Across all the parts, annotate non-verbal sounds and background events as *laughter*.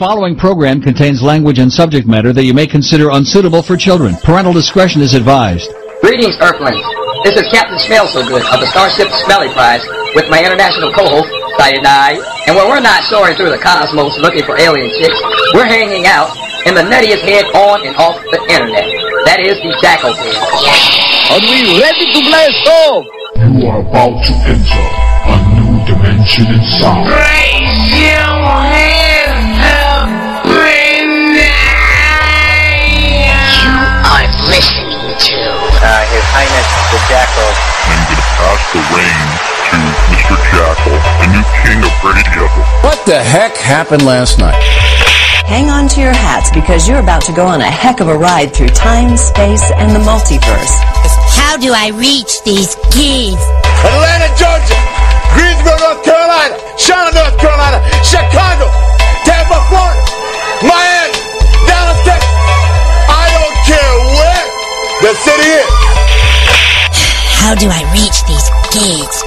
Following program contains language and subject matter that you may consider unsuitable for children. Parental discretion is advised. Greetings, Earthlings. This is Captain Smell So Good of the Starship Smelly Prize with my international co-host, Sayadai. And when we're not soaring through the cosmos looking for alien chicks, we're hanging out in the nuttiest head on and off the internet. That is the Jackal Pin. Are we ready to blast off? You are about to enter a new dimension in sound. Raise Jackal. I'm gonna pass the reins to Mr. Jackal, the new king of radio. What the heck happened last night? Hang on to your hats because you're about to go on a heck of a ride through time, space, and the multiverse. How do I reach these kids? Atlanta, Georgia, Greensboro, North Carolina, Charlotte, North Carolina, Chicago, Tampa, Florida, Miami, Dallas, Texas. I don't care where the city is. How do I reach these kids?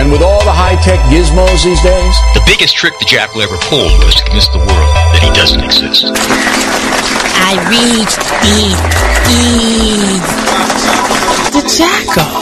And with all the high-tech gizmos these days, The biggest trick the Jackal ever pulled was to convince the world that he doesn't exist. I reached these kids. The Jackal.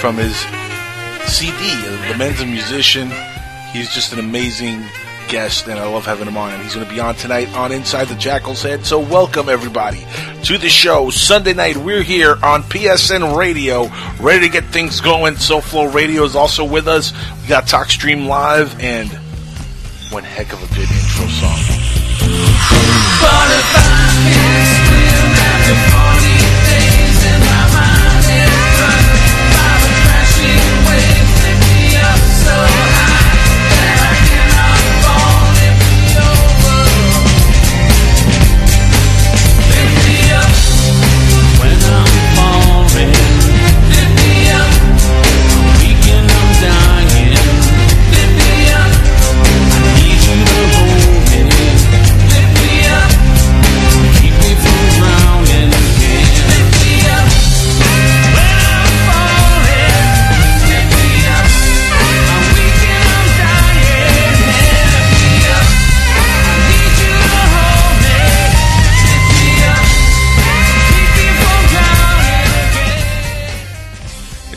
From his CD. The man's a musician. He's just an amazing guest, and I love having him on. And he's going to be on tonight on Inside the Jackal's Head. So, welcome everybody to the show. Sunday night, we're here on PSN Radio, ready to get things going. SoFlo Radio is also with us. We got TalkStream Live, and one heck of a good intro song.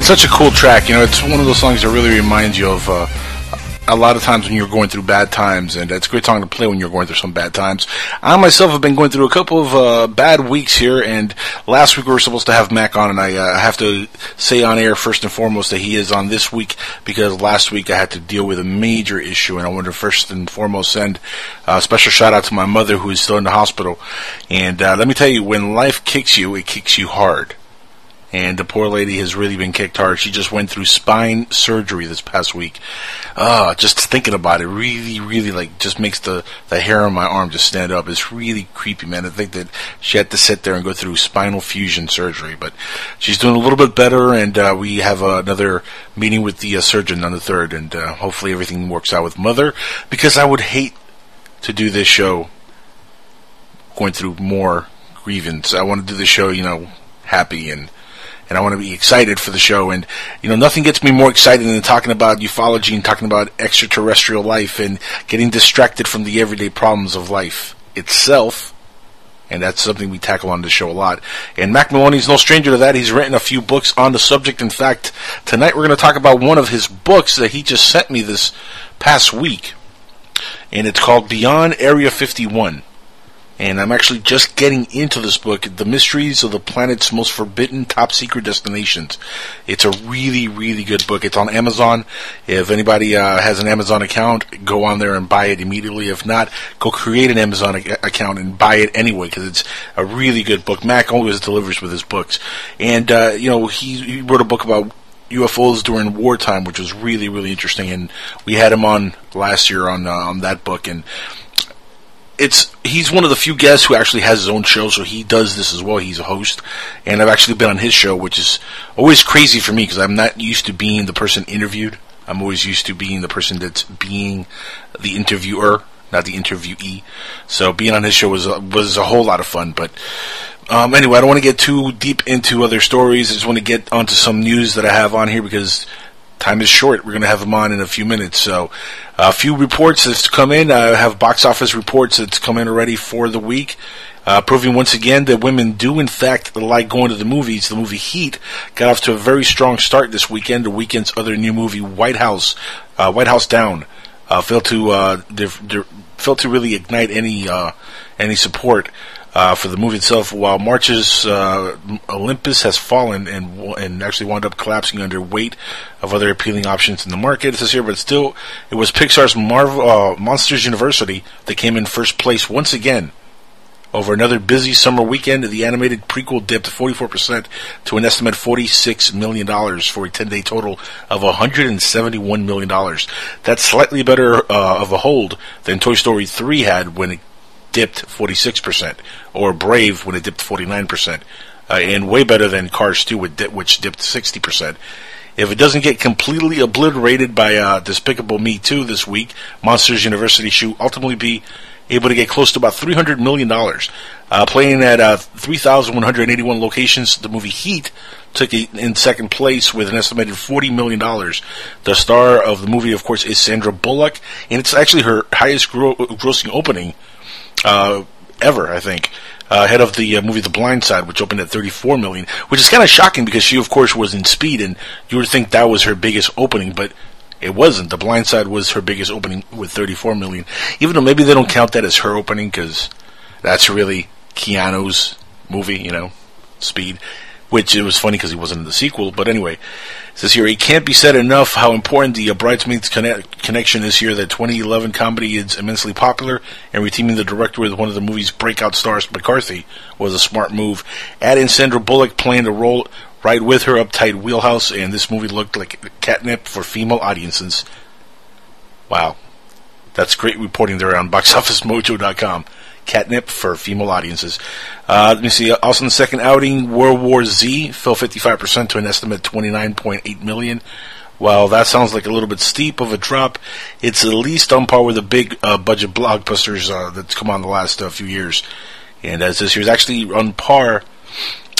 Such a cool track. You know, it's one of those songs that really reminds you of uh, a lot of times when you're going through bad times, and it's a great song to play when you're going through some bad times. I myself have been going through a couple of uh, bad weeks here, and last week we were supposed to have Mack on, and I uh, have to say on air first and foremost that he is on this week because last week I had to deal with a major issue, and I want to first and foremost send a special shout out to my mother who is still in the hospital. And uh, let me tell you, when life kicks you, it kicks you hard and the poor lady has really been kicked hard. She just went through spine surgery this past week. Uh, just thinking about it really, really like just makes the, the hair on my arm just stand up. It's really creepy, man. I think that she had to sit there and go through spinal fusion surgery, but she's doing a little bit better, and uh, we have uh, another meeting with the uh, surgeon on the third, and uh, hopefully everything works out with mother. Because I would hate to do this show going through more grievance. I want to do the show, you know, happy and and I want to be excited for the show. And you know, nothing gets me more excited than talking about ufology and talking about extraterrestrial life and getting distracted from the everyday problems of life itself. And that's something we tackle on the show a lot. And Mack Maloney's no stranger to that. He's written a few books on the subject. In fact, tonight we're going to talk about one of his books that he just sent me this past week. And it's called Beyond Area 51 and I'm actually just getting into this book, The Mysteries of the Planet's Most Forbidden Top Secret Destinations. It's a really, really good book. It's on Amazon. If anybody uh, has an Amazon account, go on there and buy it immediately. If not, go create an Amazon ac- account and buy it anyway because it's a really good book. Mack always delivers with his books, and uh, you know he, he wrote a book about UFOs during wartime, which was really, really interesting. And we had him on last year on uh, on that book, and it's he's one of the few guests who actually has his own show, so he does this as well. He's a host, and I've actually been on his show, which is always crazy for me because I'm not used to being the person interviewed. I'm always used to being the person that's being the interviewer, not the interviewee. So being on his show was a, was a whole lot of fun. But um, anyway, I don't want to get too deep into other stories. I just want to get onto some news that I have on here because time is short. We're going to have him on in a few minutes. So, a few reports that's come in. I have box office reports that's come in already for the week. Uh, proving once again that women do in fact like going to the movies. The movie Heat got off to a very strong start this weekend. The weekend's other new movie, White House, uh, White House Down, uh, failed to uh, failed to really ignite any uh, any support uh, for the movie itself. While March's uh, Olympus has fallen and and actually wound up collapsing under weight of other appealing options in the market this year, but still, it was Pixar's Marvel uh, Monsters University that came in first place once again. Over another busy summer weekend, the animated prequel dipped 44% to an estimated $46 million for a 10 day total of $171 million. That's slightly better uh, of a hold than Toy Story 3 had when it dipped 46%, or Brave when it dipped 49%, uh, and way better than Cars 2, which dipped 60%. If it doesn't get completely obliterated by uh, Despicable Me 2 this week, Monsters University should ultimately be able to get close to about $300 million. Uh, playing at uh, 3,181 locations, the movie Heat took it in second place with an estimated $40 million. The star of the movie, of course, is Sandra Bullock, and it's actually her highest gro- grossing opening uh, ever, I think. Uh, ahead of the uh, movie The Blind Side, which opened at 34 million, which is kind of shocking because she, of course, was in Speed, and you would think that was her biggest opening, but it wasn't. The Blind Side was her biggest opening with 34 million. Even though maybe they don't count that as her opening because that's really Keanu's movie, you know, Speed. Which it was funny because he wasn't in the sequel. But anyway, says here it can't be said enough how important the uh, Bridesmaids connect- connection is here. That 2011 comedy is immensely popular, and reteaming the director with one of the movie's breakout stars, McCarthy, was a smart move. Add in Sandra Bullock playing the role right with her uptight wheelhouse, and this movie looked like catnip for female audiences. Wow. That's great reporting there on boxofficemojo.com. Catnip for female audiences. Uh, let me see. Also, in the second outing, World War Z fell 55% to an estimate 29.8 million. While that sounds like a little bit steep of a drop, it's at least on par with the big uh, budget blockbusters uh, that's come on the last uh, few years. And as this year's actually on par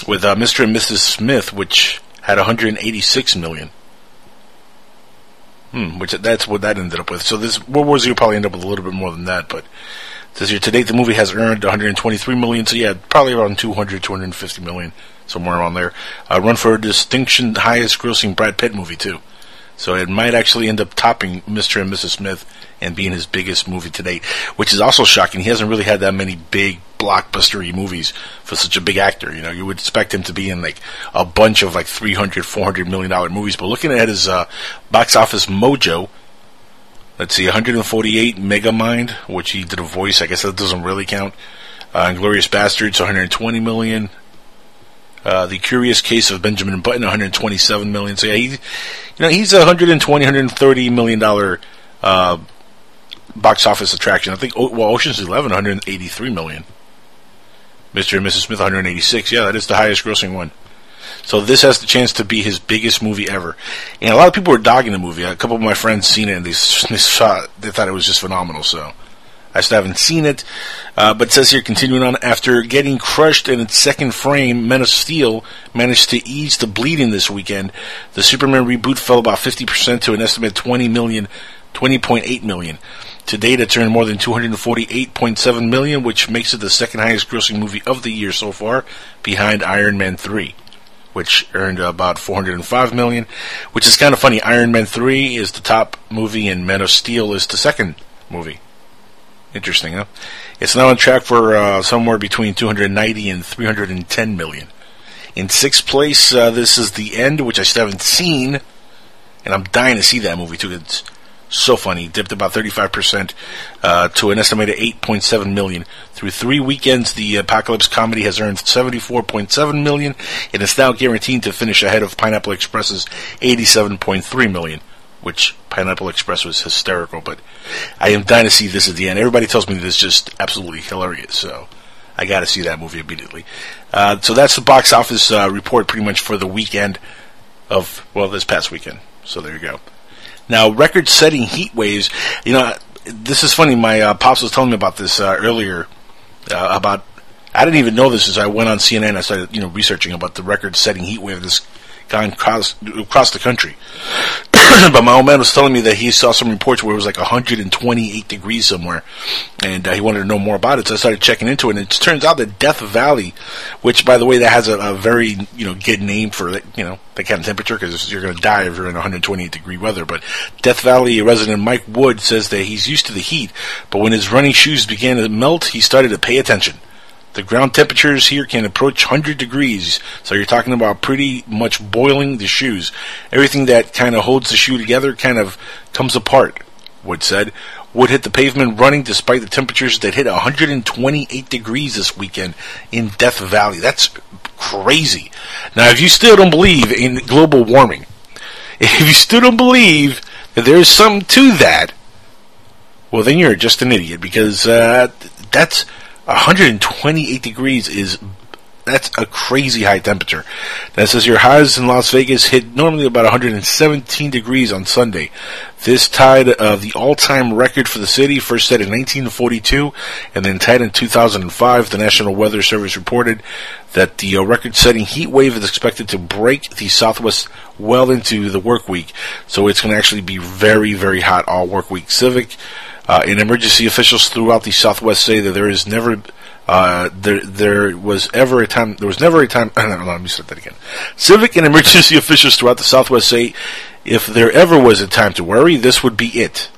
with uh, Mr. and Mrs. Smith, which had 186 million. Hmm, which that's what that ended up with. So this World War Z will probably end up with a little bit more than that, but this year to date the movie has earned 123 million. So yeah, probably around 200, 250 million, somewhere around there. Uh, run for a distinction highest grossing Brad Pitt movie too. So it might actually end up topping Mr. and Mrs. Smith and being his biggest movie to date, which is also shocking. He hasn't really had that many big blockbustery movies for such a big actor. You know, you would expect him to be in like a bunch of like 300, 400 million dollar movies. But looking at his uh, box office mojo, let's see, 148 Megamind, which he did a voice. I guess that doesn't really count. Uh, Glorious Bastards, 120 million. Uh, the Curious Case of Benjamin Button, 127 million. So yeah, he, you know, he's a 120, 130 million dollar uh, box office attraction. I think well, Ocean's 11, 183 million. Mr. and Mrs. Smith, 186. Yeah, that is the highest grossing one. So this has the chance to be his biggest movie ever. And a lot of people were dogging the movie. A couple of my friends seen it and they, *laughs* they. They thought it was just phenomenal. So I still haven't seen it. Uh, but it says here, continuing on, after getting crushed in its second frame, Men of Steel managed to ease the bleeding this weekend. The Superman reboot fell about 50% to an estimated 20 million, 20.8 million. To date, it's earned more than 248.7 million, which makes it the second highest grossing movie of the year so far, behind Iron Man 3, which earned about 405 million. Which is kind of funny. Iron Man 3 is the top movie, and Men of Steel is the second movie. Interesting, huh? It's now on track for uh, somewhere between 290 and 310 million. In sixth place, uh, this is The End, which I still haven't seen, and I'm dying to see that movie too. It's so funny. Dipped about 35% uh, to an estimated 8.7 million. Through three weekends, the Apocalypse comedy has earned 74.7 million, and is now guaranteed to finish ahead of Pineapple Express's 87.3 million. Which Pineapple Express was hysterical, but I am dying to see this at the end. Everybody tells me this is just absolutely hilarious, so I got to see that movie immediately. Uh, so that's the box office uh, report, pretty much for the weekend of well, this past weekend. So there you go. Now, record-setting heat waves. You know, this is funny. My uh, pops was telling me about this uh, earlier. Uh, about I didn't even know this as I went on CNN. I started, you know, researching about the record-setting heat wave that's gone across, across the country. *clears throat* but my old man was telling me that he saw some reports where it was like 128 degrees somewhere, and uh, he wanted to know more about it. So I started checking into it, and it turns out that Death Valley, which by the way, that has a, a very you know good name for you know that kind of temperature because you're going to die if you're in 128 degree weather. But Death Valley resident Mike Wood says that he's used to the heat, but when his running shoes began to melt, he started to pay attention. The ground temperatures here can approach 100 degrees, so you're talking about pretty much boiling the shoes. Everything that kind of holds the shoe together kind of comes apart, Wood said. Wood hit the pavement running despite the temperatures that hit 128 degrees this weekend in Death Valley. That's crazy. Now, if you still don't believe in global warming, *laughs* if you still don't believe that there's something to that, well, then you're just an idiot because uh, that's 128 degrees is that's a crazy high temperature. That says your highs in Las Vegas hit normally about 117 degrees on Sunday. This tied uh, the all-time record for the city, first set in 1942, and then tied in 2005. The National Weather Service reported that the uh, record-setting heat wave is expected to break the Southwest well into the work week, so it's going to actually be very, very hot all work week. Civic uh, and emergency officials throughout the Southwest say that there is never uh, there, there was ever a time. There was never a time. *clears throat* No, no, let me start that again. Civic and emergency *laughs* officials throughout the Southwest say, if there ever was a time to worry, this would be it.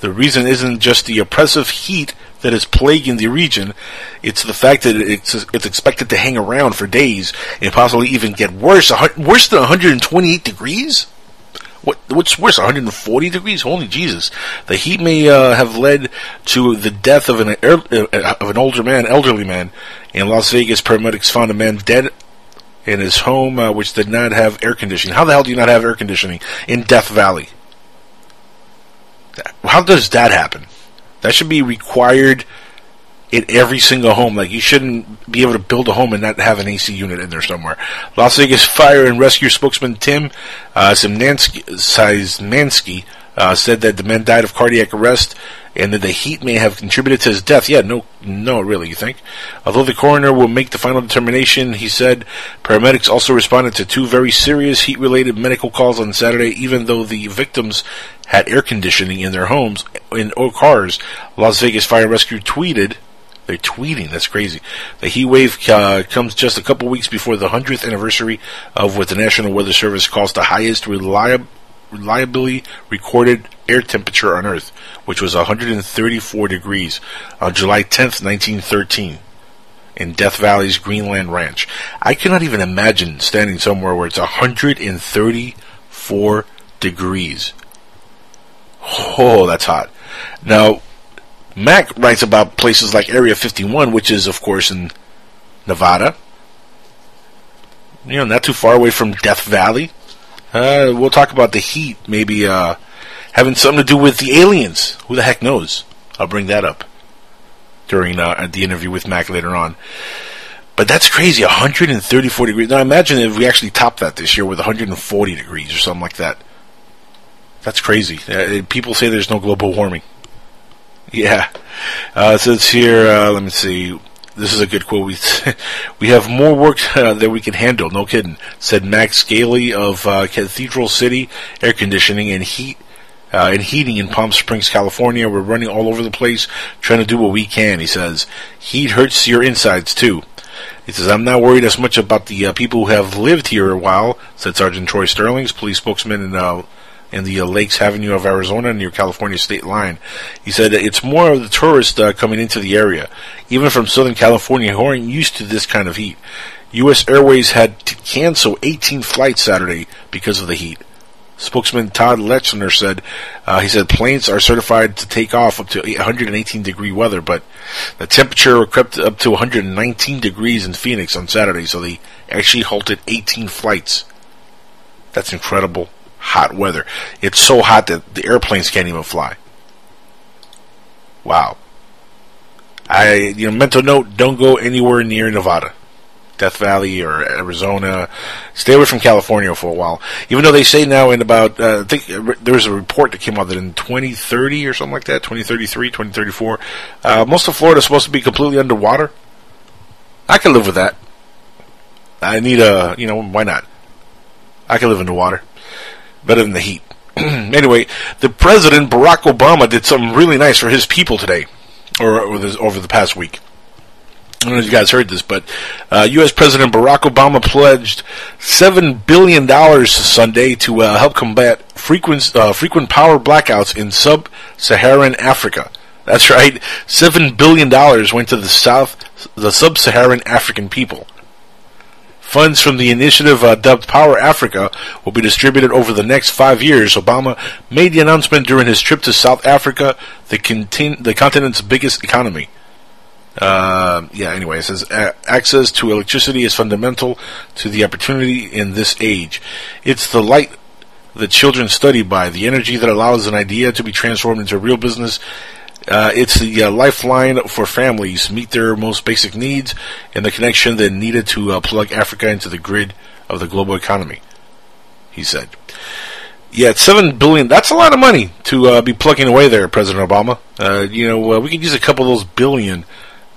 The reason isn't just the oppressive heat that is plaguing the region; it's the fact that it's it's expected to hang around for days and possibly even get worse. Worse than 128 degrees. What, what's worse, 140 degrees? Holy Jesus! The heat may uh, have led to the death of an uh, of an older man, elderly man, in Las Vegas. Paramedics found a man dead in his home, uh, which did not have air conditioning. How the hell do you not have air conditioning in Death Valley? How does that happen? That should be required in every single home. Like you shouldn't be able to build a home and not have an AC unit in there somewhere. Las Vegas Fire and Rescue spokesman Tim uh, Szymanski uh, said that the man died of cardiac arrest and that the heat may have contributed to his death. Yeah, no, no, really, you think? Although the coroner will make the final determination, he said paramedics also responded to two very serious heat-related medical calls on Saturday, even though the victims had air conditioning in their homes in or cars. Las Vegas Fire and Rescue tweeted they're tweeting. That's crazy. The heat wave uh, comes just a couple weeks before the 100th anniversary of what the National Weather Service calls the highest reliable reliably recorded air temperature on Earth, which was 134 degrees on July 10th, 1913, in Death Valley's Greenland Ranch. I cannot even imagine standing somewhere where it's 134 degrees. Oh, that's hot. Now, Mack writes about places like Area 51, which is, of course, in Nevada. You know, not too far away from Death Valley. Uh, we'll talk about the heat, maybe uh, having something to do with the aliens. Who the heck knows? I'll bring that up during uh, the interview with Mack later on. But that's crazy, 134 degrees. Now imagine if we actually top that this year with 140 degrees or something like that. That's crazy. Uh, people say there's no global warming. Yeah. Uh, it says here, uh, let me see. This is a good quote. We, *laughs* we have more work *laughs* uh, than we can handle, no kidding, said Max Scaly of uh, Cathedral City Air Conditioning and Heat uh, and Heating in Palm Springs, California. We're running all over the place trying to do what we can, he says. Heat hurts your insides, too. He says, I'm not worried as much about the uh, people who have lived here a while, said Sergeant Troy Sterlings, police spokesman in in the uh, Lake Havasu of Arizona near California state line. He said that it's more of the tourists uh, coming into the area, even from Southern California who aren't used to this kind of heat. U.S. Airways had to cancel 18 flights Saturday because of the heat. Spokesman Todd Lehmacher said, uh, he said planes are certified to take off up to 118 degree weather, but the temperature crept up to 119 degrees in Phoenix on Saturday, so they actually halted 18 flights. That's incredible hot weather. It's so hot that the airplanes can't even fly. Wow. I, you know, mental note: don't go anywhere near Nevada, Death Valley, or Arizona. Stay away from California for a while. Even though they say now in about, uh, I think uh, there was a report that came out that in 2030 or something like that, 2033, 2034, uh, most of Florida is supposed to be completely underwater. I can live with that. I need a, you know, why not? I can live in the water better than the heat. *clears throat* anyway, the president Barack Obama did something really nice for his people today, or, or this, over the past week. I don't know if you guys heard this, but uh, U.S. President Barack Obama pledged seven billion dollars Sunday to uh, help combat frequent uh, frequent power blackouts in sub-Saharan Africa. That's right, seven billion dollars went to the South, the sub-Saharan African people. Funds from the initiative uh, dubbed Power Africa will be distributed over the next five years. Obama made the announcement during his trip to South Africa, the, contin- the continent's biggest economy. Uh, yeah, anyway, it says access to electricity is fundamental to the opportunity in this age. It's the light that children study by, the energy that allows an idea to be transformed into real business uh, it's the uh, lifeline for families meet their most basic needs and the connection that needed to uh, plug Africa into the grid of the global economy. He said, "Yeah, seven billion. That's a lot of money to uh, be plugging away there, President Obama. Uh, you know, uh, we could use a couple of those billion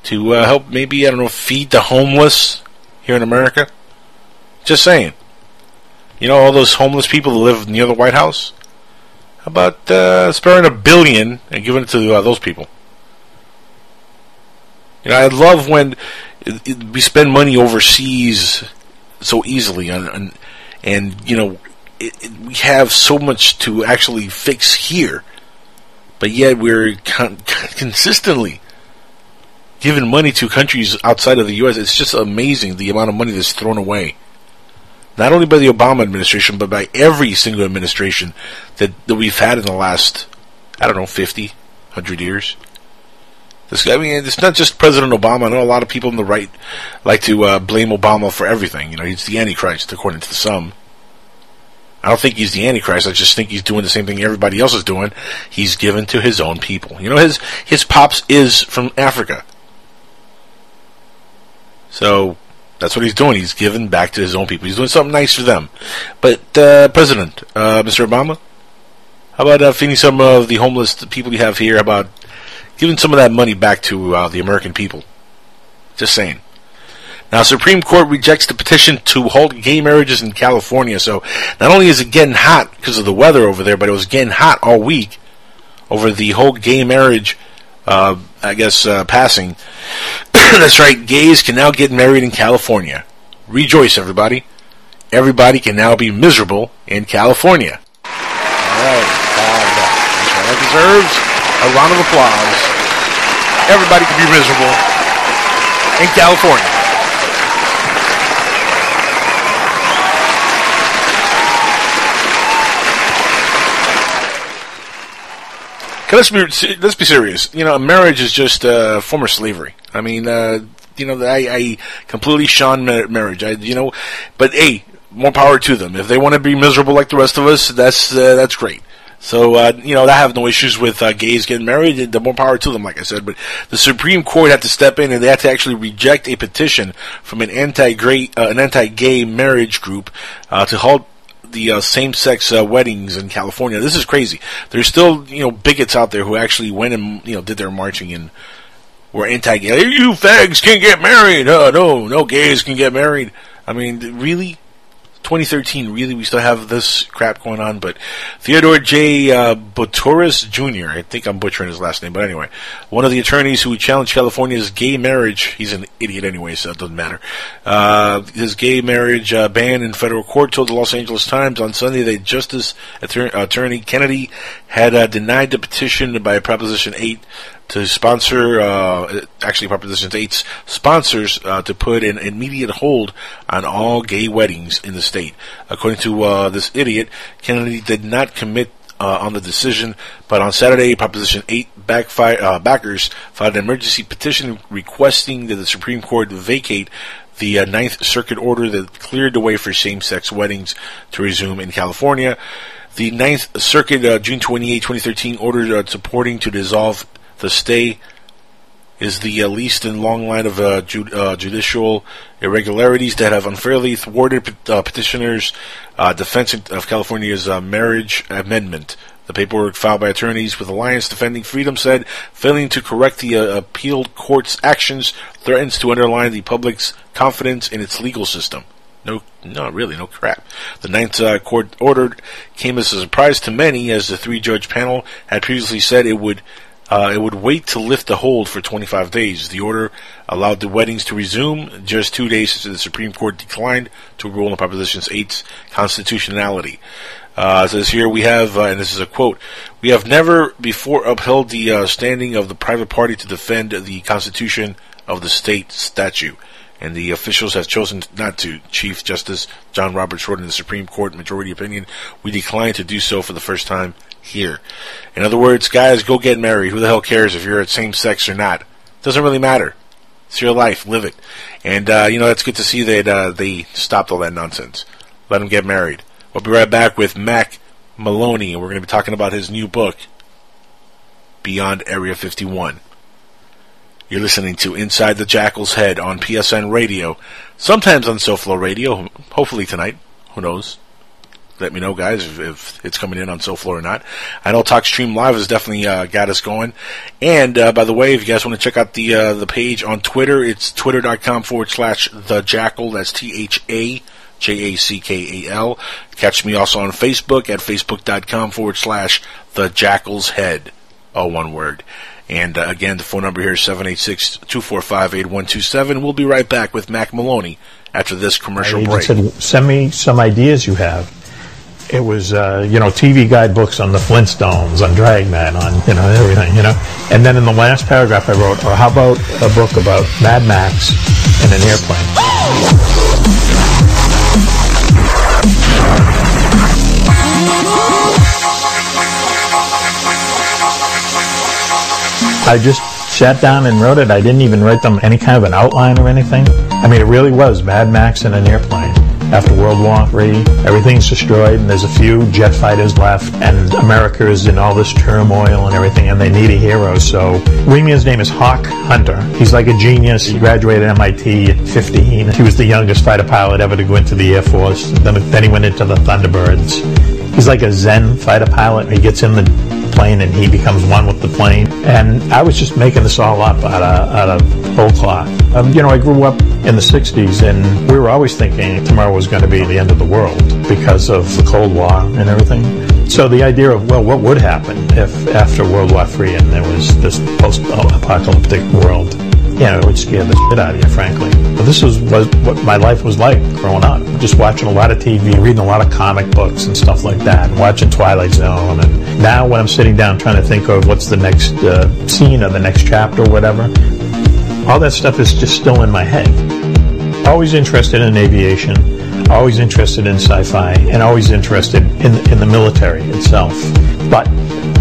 to help maybe I don't know feed the homeless here in America. Just saying. You know, all those homeless people that live near the White House." How about uh, sparing a billion and giving it to uh, those people? You know, I love when it, it, we spend money overseas so easily, and and, you know, it, we have so much to actually fix here, but yet we're con- consistently giving money to countries outside of the U.S. It's just amazing the amount of money that's thrown away not only by the Obama administration, but by every single administration that, that we've had in the last, I don't know, 50, 100 years. This, I mean, it's not just President Obama. I know a lot of people on the right like to uh, blame Obama for everything. You know, he's the Antichrist, according to some. I don't think he's the Antichrist. I just think he's doing the same thing everybody else is doing. He's given to his own people. You know, his his pops is from Africa. So that's what he's doing. He's giving back to his own people. He's doing something nice for them. But uh, President, uh, Mr. Obama, how about uh, feeding some of the homeless people you have here? How about giving some of that money back to uh, the American people? Just saying. Now, Supreme Court rejects the petition to halt gay marriages in California. So, not only is it getting hot because of the weather over there, but it was getting hot all week over the whole gay marriage uh, I guess, uh, passing. *clears throat* That's right, gays can now get married in California. Rejoice, everybody. Everybody can now be miserable in California. All right. That deserves a round of applause. Everybody can be miserable in California. Let's be let's be serious. You know, marriage is just a uh, former slavery. I mean, uh, you know, I, I completely shun marriage. I, you know, but hey, more power to them. If they want to be miserable like the rest of us, that's uh, that's great. So uh, you know, I have no issues with uh, gays getting married. The more power to them, like I said. But the Supreme Court had to step in and they had to actually reject a petition from an anti-gay uh, an anti-gay marriage group uh, to halt the uh, same-sex uh, weddings in California. This is crazy. There's still you know bigots out there who actually went and you know did their marching and were anti-gay. You fags can't get married. Uh, no, no gays can get married. I mean, really? 2013, really, we still have this crap going on. But Theodore J. Uh, Boutrous Jr., I think I'm butchering his last name, but anyway, one of the attorneys who challenged California's gay marriage, he's an idiot anyway, so it doesn't matter. Uh, his gay marriage uh, ban in federal court told the Los Angeles Times on Sunday that Justice Attorney, Kennedy had uh, denied the petition by Proposition 8 to sponsor, uh, actually Proposition 8's sponsors uh, to put an immediate hold on all gay weddings in the state. According to uh, this idiot, Kennedy did not commit uh, on the decision, but on Saturday, Proposition 8 backfire, uh, backers filed an emergency petition requesting that the Supreme Court vacate the uh, Ninth Circuit order that cleared the way for same-sex weddings to resume in California. The Ninth Circuit, uh, June 28, 2013, ordered uh, supporting to dissolve the stay is the uh, least in long line of uh, ju- uh, judicial irregularities that have unfairly thwarted pet- uh, petitioners' uh, defense of California's uh, marriage amendment. The paperwork filed by attorneys with Alliance Defending Freedom said failing to correct the appealed court's actions threatens to undermine the public's confidence in its legal system. No, no, really, no crap. The Ninth uh, Court order came as a surprise to many, as the three-judge panel had previously said it would uh, it would wait to lift the hold for 25 days. The order allowed the weddings to resume just two days after the Supreme Court declined to rule on Proposition 8's constitutionality. Uh, says here we have, uh, and this is a quote, we have never before upheld the uh, standing of the private party to defend the Constitution of the state statute. And the officials have chosen not to. Chief Justice John Roberts wrote in the Supreme Court majority opinion, we decline to do so for the first time here. In other words, guys, go get married. Who the hell cares if you're same sex or not? Doesn't really matter. It's your life. Live it. And, uh, you know, it's good to see that uh, they stopped all that nonsense. Let them get married. We'll be right back with Mack Maloney, and we're going to be talking about his new book, Beyond Area 51. You're listening to Inside the Jackal's Head on PSN Radio, sometimes on SoFlo Radio, hopefully tonight. Who knows? Let me know, guys, if, if it's coming in on SoFlo or not. I know TalkStream Live has definitely uh, got us going. And uh, by the way, if you guys want to check out the uh, the page on Twitter, it's twitter.com forward slash the jackal. That's T H A J A C K A L. Catch me also on Facebook at facebook.com forward slash the jackal's head. All one word. And uh, again, the phone number here is 786 245 8127. We'll be right back with Mack Maloney after this commercial break. said, send me some ideas you have. It was, uh, you know, TV guidebooks on the Flintstones, on Dragnet, on, you know, everything, you know. And then in the last paragraph I wrote, or how about a book about Mad Max in an airplane? I just sat down and wrote it. I didn't even write them any kind of an outline or anything. I mean, it really was Mad Max in an airplane. After World War III, everything's destroyed, and there's a few jet fighters left, and America is in all this turmoil and everything, and they need a hero. So, Wingman's name is Hawk Hunter. He's like a genius. He graduated MIT at 15. He was the youngest fighter pilot ever to go into the Air Force. Then, then he went into the Thunderbirds. He's like a Zen fighter pilot. He gets in the plane and he becomes one with the plane. And I was just making this all up out of, out of whole cloth. Um, you know, I grew up in the 60s and we were always thinking tomorrow was going to be the end of the world because of the Cold War and everything. So the idea of, well, what would happen if after World War III and there was this post-apocalyptic world? Yeah, it would scare the shit out of you, frankly. But this was what my life was like growing up. Just watching a lot of TV, reading a lot of comic books and stuff like that, and watching Twilight Zone. And now when I'm sitting down trying to think of what's the next uh, scene or the next chapter or whatever, all that stuff is just still in my head. Always interested in aviation, always interested in sci-fi, and always interested in, in the military itself. But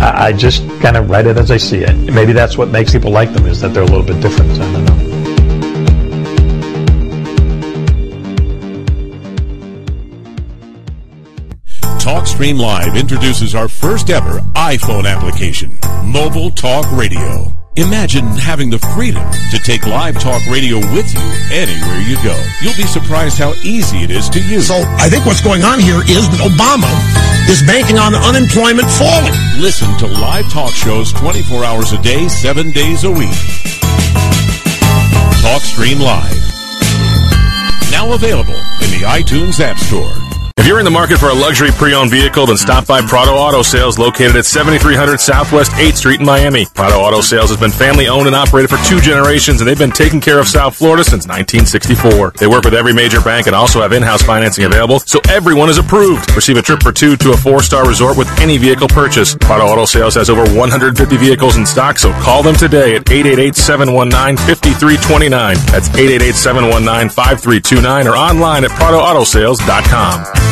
I, I just kind of write it as I see it. Maybe that's what makes people like them is that they're a little bit different. I don't know. TalkStream Live introduces our first ever iPhone application, Mobile Talk Radio. Imagine having the freedom to take live talk radio with you anywhere you go. You'll be surprised how easy it is to use. So I think what's going on here is that Obama is banking on unemployment falling. Listen to live talk shows 24 hours a day, 7 days a week. TalkStream Live. Now available in the iTunes App Store. If you're in the market for a luxury pre-owned vehicle, then stop by Prado Auto Sales located at 7300 Southwest 8th Street in Miami. Prado Auto Sales has been family owned and operated for two generations and they've been taking care of South Florida since 1964. They work with every major bank and also have in-house financing available, so everyone is approved. Receive a trip for two to a four-star resort with any vehicle purchase. Prado Auto Sales has over 150 vehicles in stock, so call them today at 888-719-5329. That's 888-719-5329 or online at PradoAutoSales.com.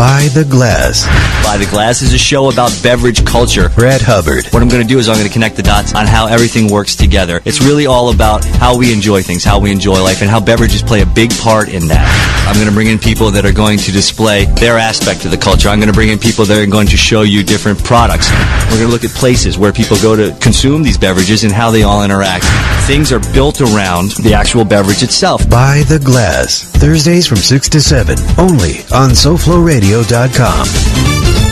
By the Glass. By the Glass is a show about beverage culture. Brad Hubbard. What I'm going to do is I'm going to connect the dots on how everything works together. It's really all about how we enjoy things, how we enjoy life, and how beverages play a big part in that. I'm going to bring in people that are going to display their aspect of the culture. I'm going to bring in people that are going to show you different products. We're going to look at places where people go to consume these beverages and how they all interact. Things are built around the actual beverage itself. By the Glass. Thursdays from 6 to 7. Only on SoFloRadio.com. Death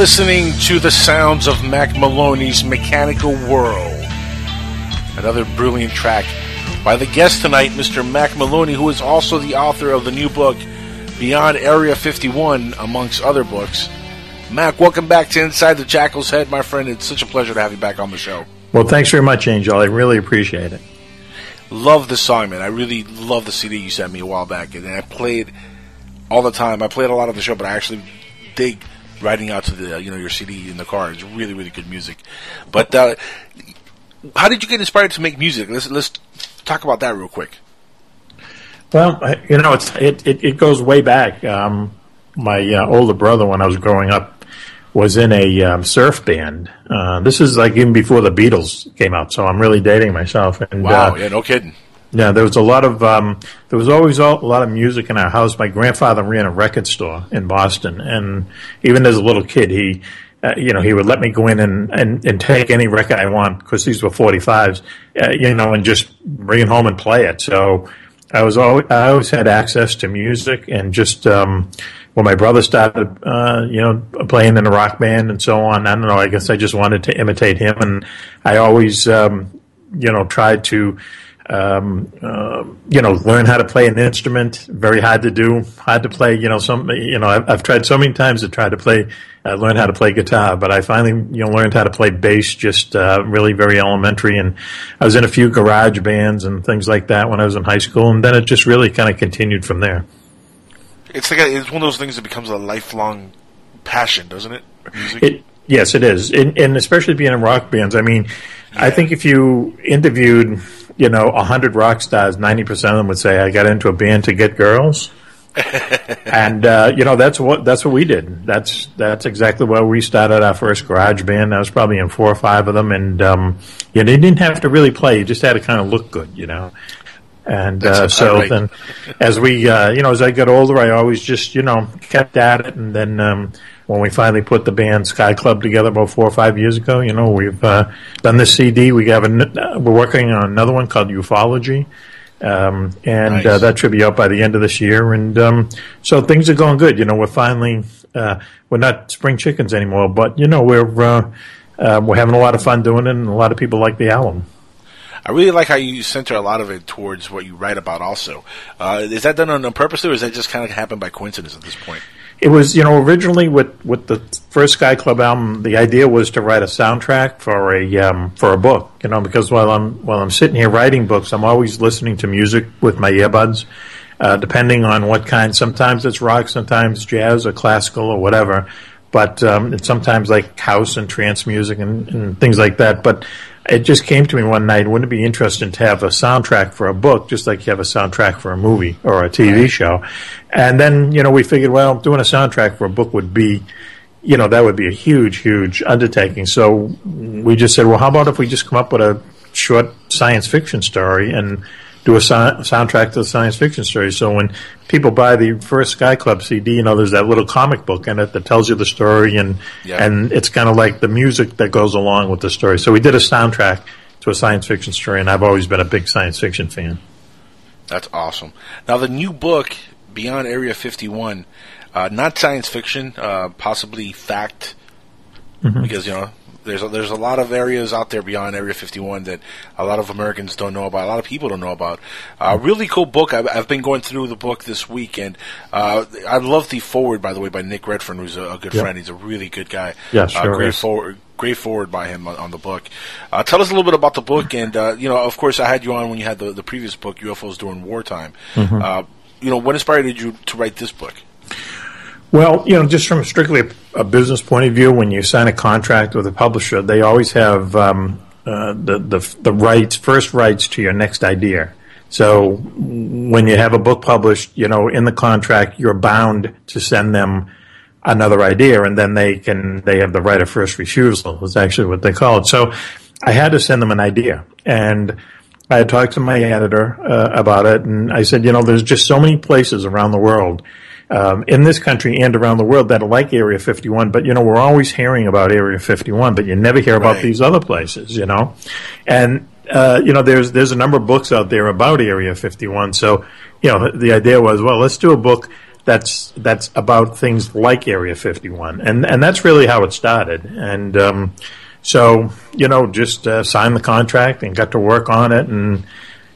listening to the sounds of Mack Maloney's Mechanical World. Another brilliant track by the guest tonight, Mr. Mack Maloney, who is also the author of the new book, Beyond Area 51, amongst other books. Mack, welcome back to Inside the Jackal's Head, my friend. It's such a pleasure to have you back on the show. Well, thanks very much, Angel. I really appreciate it. Love the song, man. I really love the CD you sent me a while back, and I played all the time. I played a lot of the show, but I actually dig riding out to the you know your CD in the car. It's really really good music. But uh, how did you get inspired to make music? Let's let's talk about that real quick. Well, you know, it's it, it, it goes way back. Um, my uh, older brother, when I was growing up, was in a um, surf band. Uh, this is like even before the Beatles came out, so I'm really dating myself. And Wow, uh, yeah, no kidding. Yeah, there was a lot of um, there was always a lot of music in our house. My grandfather ran a record store in Boston, and even as a little kid, he uh, you know he would let me go in and, and, and take any record I want because these were 45s, uh, you know, and just bring it home and play it. So I was always I always had access to music, and just um, when my brother started, uh, you know, playing in a rock band and so on, I don't know. I guess I just wanted to imitate him, and I always um, you know tried to um, uh, you know, learn how to play an instrument. Very hard to do. Hard to play. You know, some. You know, I've, I've tried so many times to try to play, uh, learn how to play guitar, but I finally, you know, learned how to play bass. Just uh, really very elementary, and I was in a few garage bands and things like that when I was in high school, and then it just really kind of continued from there. It's like a, it's one of those things that becomes a lifelong passion, doesn't it? Music. It, yes, it is, and, and especially being in rock bands. I mean, I think if you interviewed, you know, a hundred rock stars, ninety percent of them would say, "I got into a band to get girls." *laughs* and uh, you know that's what that's what we did. That's that's exactly where we started our first garage band. I was probably in four or five of them, and um, you know, you didn't have to really play. You just had to kind of look good, you know. And uh, so right. then, as we, uh, you know, as I got older, I always just, you know, kept at it. And then um, when we finally put the band Sky Club together about four or five years ago, you know, we've uh, done this CD. We have an, uh, we're working on another one called Ufology. Um, and uh, that should be out by the end of this year. And um, so things are going good. You know, we're finally uh, we're not spring chickens anymore, but you know we're uh, uh, we're having a lot of fun doing it, and a lot of people like the album. I really like how you center a lot of it towards what you write about. Also, uh, is that done on purpose, or is that just kind of happened by coincidence at this point? It was, you know, originally with, with the first Sky Club album, the idea was to write a soundtrack for a um, for a book. You know, because while I'm while I'm sitting here writing books, I'm always listening to music with my earbuds, uh, depending on what kind. Sometimes it's rock, sometimes jazz or classical or whatever. But um, it's sometimes like house and trance music and, and things like that. But it just came to me one night. Wouldn't it be interesting to have a soundtrack for a book, just like you have a soundtrack for a movie or a TV show? And then, you know, we figured, well, doing a soundtrack for a book would be, you know, that would be a huge, huge undertaking. So we just said, well, how about if we just come up with a short science fiction story and do a so- soundtrack to the science fiction story. So when people buy the first Sky Club CD, you know, there's that little comic book in it that tells you the story, and Yeah. and it's kind of like the music that goes along with the story. So we did a soundtrack to a science fiction story, and I've always been a big science fiction fan. That's awesome. Now, the new book, Beyond Area 51, uh, not science fiction, uh, possibly fact, Mhm. because, you know, there's a, there's a lot of areas out there beyond Area 51 that a lot of Americans don't know about, a lot of people don't know about. Uh, really cool book. I've, I've been going through the book this week, and uh, I love the foreword, by the way, by Nick Redfern, who's a, a good Yep. friend. He's a really good guy. Yeah, uh, sure great is. foreword. Great foreword by him on, on the book. Uh, tell us a little bit about the book, and uh, you know, of course, I had you on when you had the, the previous book, UFOs during wartime. Mhm. Uh, you know, what inspired you to write this book? Well, you know, just from strictly a, business point of view, when you sign a contract with a publisher, they always have um, uh, the, the the rights, first rights to your next idea. So when you have a book published, you know, in the contract, you're bound to send them another idea, and then they can they have the right of first refusal. Is actually what they call it. So I had to send them an idea, and I had talked to my editor uh, about it, and I said, you know, there's just so many places around the world, um, in this country and around the world that like Area 51, but you know, we're always hearing about Area 51, but you never hear about Right. these other places, you know, and uh, you know, there's there's a number of books out there about Area 51, so you know, the idea was, well, let's do a book that's that's about things like Area 51, and and that's really how it started. And um, so you know, just uh, signed the contract and got to work on it, and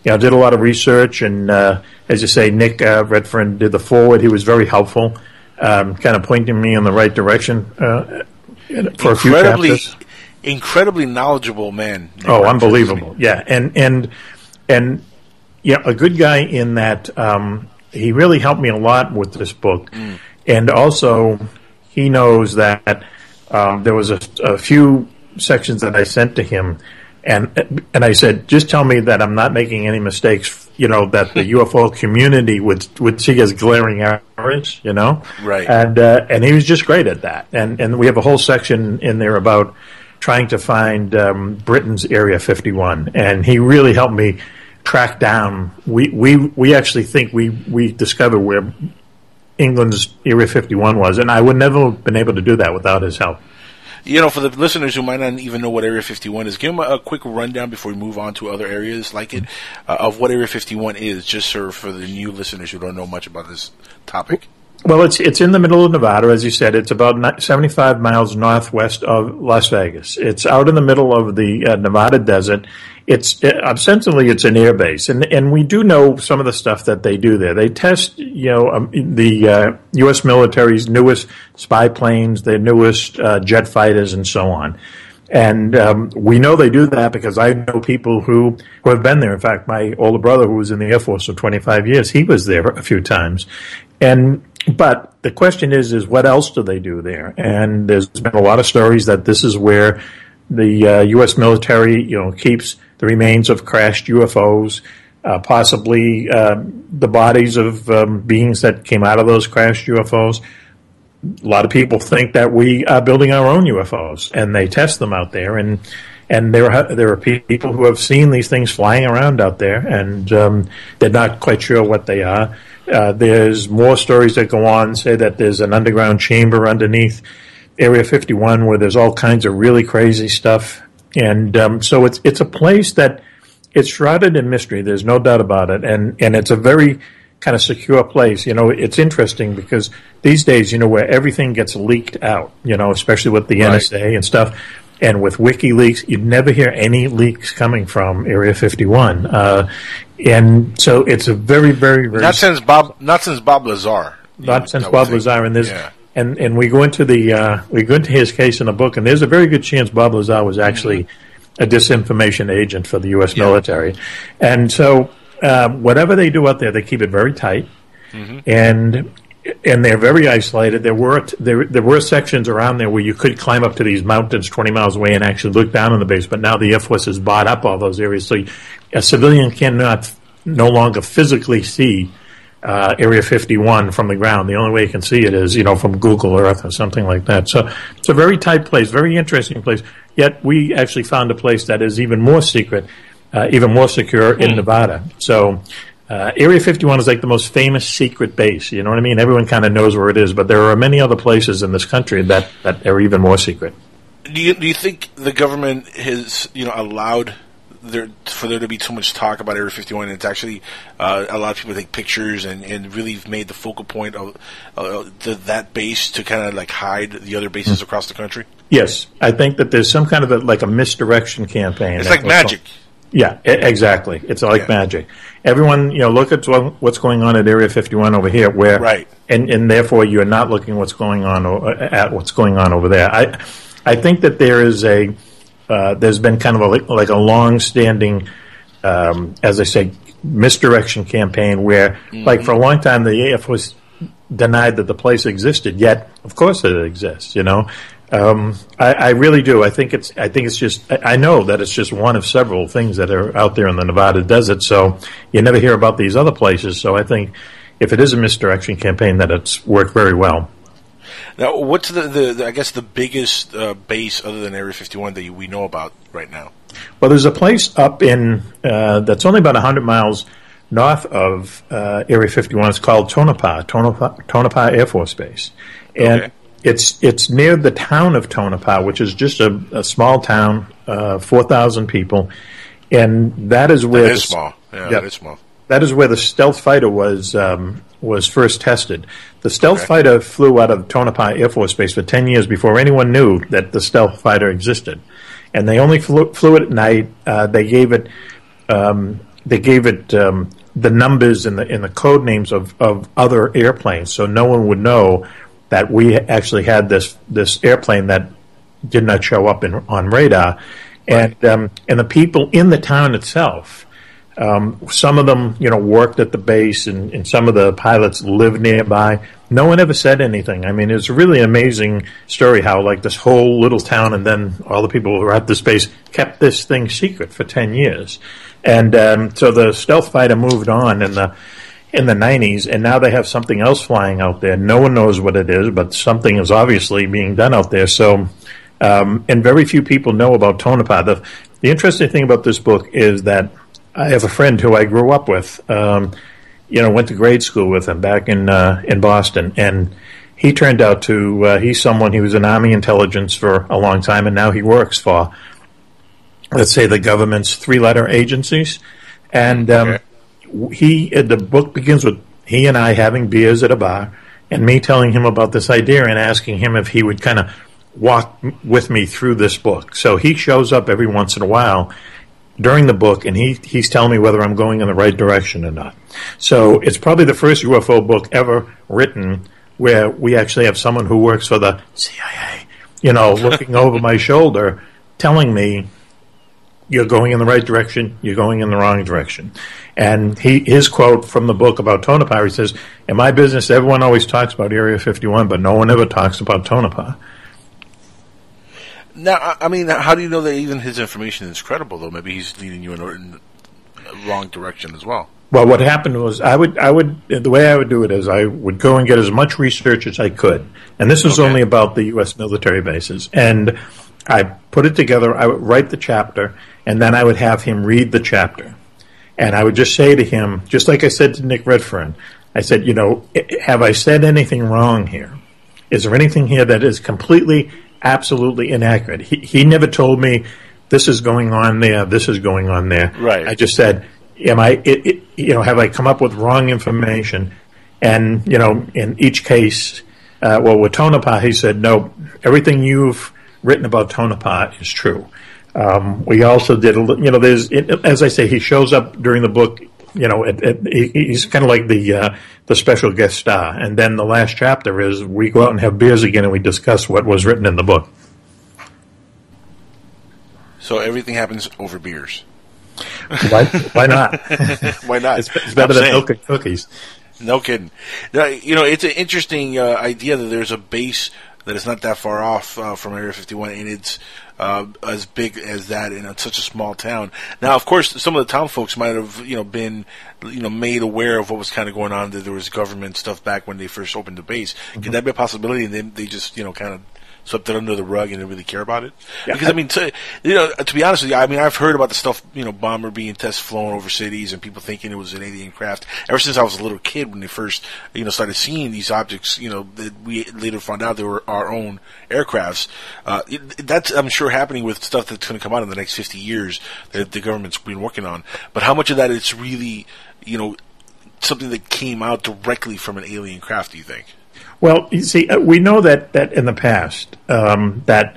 you know, did a lot of research. And uh, as you say, Nick uh, Redfern did the foreword. He was very helpful, um, kind of pointing me in the right direction uh, for a few incredibly, chapters. incredibly knowledgeable man. Nick Oh, Redfern. unbelievable! Yeah, and and and yeah, a good guy in that um, he really helped me a lot with this book, and also he knows that um, there was a, a few sections that I sent to him, and and I said, just tell me that I'm not making any mistakes. You know that the *laughs* UFO community would would see as glaring errors. You know, Right. and uh, and he was just great at that. And and we have a whole section in there about trying to find um, Britain's Area 51, and he really helped me track down. We we we actually think we we discovered where England's Area 51 was, and I would never have been able to do that without his help. You know, for the listeners who might not even know what Area 51 is, give them a, a quick rundown before we move on to other areas like it uh, of what Area 51 is, just so for the new listeners who don't know much about this topic. Well, it's it's in the middle of Nevada, as you said. It's about 75 miles northwest of Las Vegas. It's out in the middle of the uh, Nevada desert. It's uh, ostensibly it's an air base, and and we do know some of the stuff that they do there. They test, you know, um, the uh, U.S. military's newest spy planes, their newest uh, jet fighters, and so on. And um, we know they do that because I know people who, who have been there. In fact, my older brother, who was in the Air Force for 25 years, he was there a few times. And but the question is, is what else do they do there? And there's been a lot of stories that this is where the uh, U.S. military, you know, keeps the remains of crashed UFOs, uh, possibly um, the bodies of um, beings that came out of those crashed UFOs a lot of people think that we are building our own UFOs, and they test them out there, and and there are there are people who have seen these things flying around out there, and um, they're not quite sure what they are. Uh, there's more stories that go on say that there's an underground chamber underneath Area 51 where there's all kinds of really crazy stuff, and um, so it's it's a place that it's shrouded in mystery. There's no doubt about it, and and it's a very kind of secure place. You know, it's interesting because these days, you know, where everything gets leaked out, you know, especially with the Right. NSA and stuff, and with WikiLeaks, you'd never hear any leaks coming from Area 51. Uh, and so it's a very, very, very Not since Bob, not since Bob Lazar. not since Bob. Lazar and this Yeah. and and we go into the uh, we go into his case in the book and there's a very good chance Bob Lazar was actually a disinformation agent for the U.S. military, and so um, whatever they do out there, they keep it very tight, and and they're very isolated. There were there there were sections around there where you could climb up to these mountains twenty miles away and actually look down on the base, but now the Air Force has bought up all those areas, so a civilian cannot no longer physically see uh, Area 51 from the ground. The only way you can see it is, you know, from Google Earth or something like that. So it's a very tight place, very interesting place. Yet we actually found a place that is even more secret, uh, even more secure in Nevada. So uh, Area 51 is like the most famous secret base. You know what I mean? Everyone kind of knows where it is, but there are many other places in this country that, that are even more secret. Do you do you think the government has you know allowed there for there to be too much talk about Area 51 and it's actually uh, allowed people to take pictures and, and really made the focal point of uh, the, that base to kind of like hide the other bases across the country? Yes, I think that there's some kind of a, like a misdirection campaign. It's like magic. on. Yeah, exactly. It's like magic. Everyone, you know, look at what's going on at Area 51 over here, where Right. and and therefore you're not looking what's going on o- at what's going on over there. I I think that there is a uh, there's been kind of a, like- a long-standing, um, as I say, misdirection campaign where, like, for a long time, the AF was denied that the place existed. Yet, of course, it exists. You know, um, I, I really do. I think it's. I think it's just. I, know that it's just one of several things that are out there in the Nevada desert. So you never hear about these other places. So I think if it is a misdirection campaign, that it's worked very well. Now, what's the, the, the I guess the biggest uh, base other than Area 51 that you, we know about right now? Well, there's a place up in uh, that's only about 100 miles north of uh, Area 51. It's called Tonopah, Tonopah, Tonopah Air Force Base, and it's it's near the town of Tonopah, which is just a, a small town, uh, 4,000 people, and that is where That is the- small. Yeah, Yep. that is small. That is where the stealth fighter was um, was first tested. The stealth fighter flew out of Tonopah Air Force Base for 10 years before anyone knew that the stealth fighter existed. And they only flew, flew it at night. Uh, they gave it, um, they gave it um, the numbers and the, and the code names of, of other airplanes, so no one would know that we actually had this, this airplane that did not show up in, on radar. And, um, and the people in the town itself, um, some of them, you know, worked at the base, and, and some of the pilots lived nearby. No one ever said anything. I mean, it's a really amazing story how, like, this whole little town, and then all the people who were at the base kept this thing secret for ten years. And um, so the stealth fighter moved on and the in the 90s, and now they have something else flying out there. No one knows what it is, but something is obviously being done out there. So, um, and very few people know about Tonopah. The, the interesting thing about this book is that I have a friend who I grew up with. Um, you know, went to grade school with him back in uh, in Boston, and he turned out to uh, he's someone he was in Army intelligence for a long time, and now he works for let's say the government's three letter agencies, and um, he the book begins with he and I having beers at a bar, and me telling him about this idea and asking him if he would kind of walk with me through this book. So he shows up every once in a while during the book, and he he's telling me whether I'm going in the right direction or not. So it's probably the first UFO book ever written where we actually have someone who works for the CIA, you know, looking *laughs* over my shoulder, telling me you're going in the right direction, you're going in the wrong direction. And he, his quote from the book about Tonopah, he says, In my business, everyone always talks about Area 51, but no one ever talks about Tonopah. Now, I- mean, how do you know that even his information is credible? Though maybe he's leading you in, in the wrong direction as well. Well, what happened was I would, I would, the way I would do it is I would go and get as much research as I could. And this was only about the U.S. military bases. And I put it together, I would write the chapter, and then I would have him read the chapter. And I would just say to him, just like I said to Nick Redfern, I said, you know, have I said anything wrong here? Is there anything here that is completely, absolutely inaccurate? He, he never told me this is going on there, this is going on there. Right. I just said, am I, it, it, you know, have I come up with wrong information? And, you know, in each case, uh, well, with Tonopah, he said, no, everything you've written about Tonopah is true. Um, we also did, a you know, there's, it, as I say, he shows up during the book, you know, at, at, he's kind of like the, uh, the special guest star. And then the last chapter is we go out and have beers again and we discuss what was written in the book. So everything happens over beers. Why, why not? *laughs* Why not? It's, it's better I'm than saying. milk and cookies. No kidding. Now, you know, it's an interesting uh, idea that there's a base that is not that far off uh, from Area 51, and it's uh, as big as that in a, such a small town. Now, of course, some of the town folks might have, you know, been, you know, made aware of what was kind of going on. That there was government stuff back when they first opened the base. Could that be a possibility? And then they just, you know, kind of swept it under the rug and didn't really care about it. Yeah, because I, mean, to, you know, to be honest with you, I mean, I've heard about the stuff, you know, bomber being test flown over cities and people thinking it was an alien craft. Ever since I was a little kid, when they first, you know, started seeing these objects, you know, that we later found out they were our own aircrafts. Uh, it, that's, I'm sure, happening with stuff that's going to come out in the next 50 years that the government's been working on. But how much of that is really, you know, something that came out directly from an alien craft? Do you think? Well, you see, uh, we know that, that in the past um, that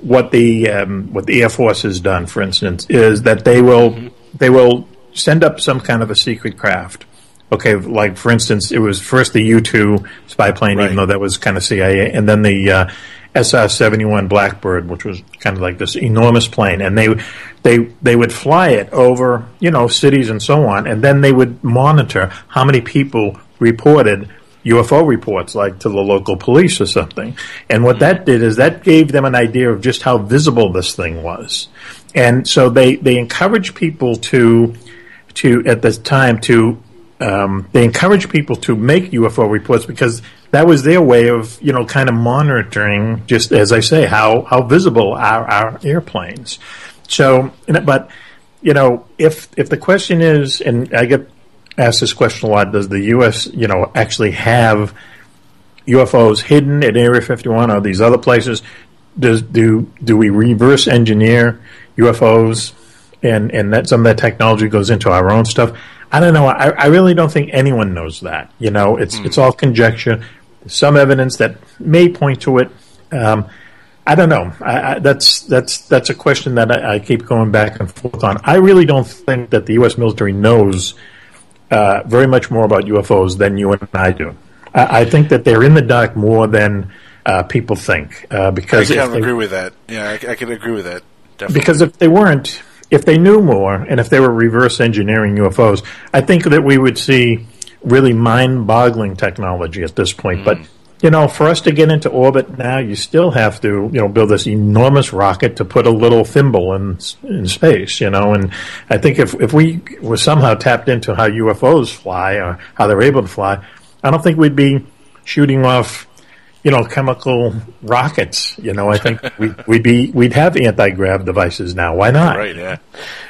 what the um, what the Air Force has done, for instance, is that they will they will send up some kind of a secret craft. Okay, like for instance, it was first the U two spy plane, even though that was kind of CIA, and then the uh, SR seventy one Blackbird, which was kind of like this enormous plane, and they they they would fly it over you know cities and so on, and then they would monitor how many people reported UFO reports, like to the local police or something. And what that did is that gave them an idea of just how visible this thing was. And so they, they encouraged people to, to, at this time, to, um, they encouraged people to make UFO reports because that was their way of, you know, kind of monitoring, just as I say, how, how visible are our airplanes. So, but, you know, if, if the question is, and I get asked this question a lot, does the U.S., you know, actually have UFOs hidden at Area 51 or these other places? Does do do we reverse engineer UFOs and and that some of that technology goes into our own stuff? I don't know. I, I really don't think anyone knows that. You know, it's it's all conjecture. Some evidence that may point to it. Um, I don't know. I, I, that's that's that's a question that I, I keep going back and forth on. I really don't think that the U.S. military knows uh, very much more about UFOs than you and I do. I, I think that they're in the dark more than uh, people think. Uh, I because can if they- agree with that. Yeah, I, I can agree with that. Definitely. because if they weren't, if they knew more, and if they were reverse engineering UFOs, I think that we would see really mind-boggling technology at this point. But you know, for us to get into orbit now, you still have to, you know, build this enormous rocket to put a little thimble in in space. You know, and I think if if we were somehow tapped into how UFOs fly or how they're able to fly, I don't think we'd be shooting off you know, chemical rockets. You know, I think *laughs* we, we'd be we'd have anti grav devices now. Why not? Right, yeah.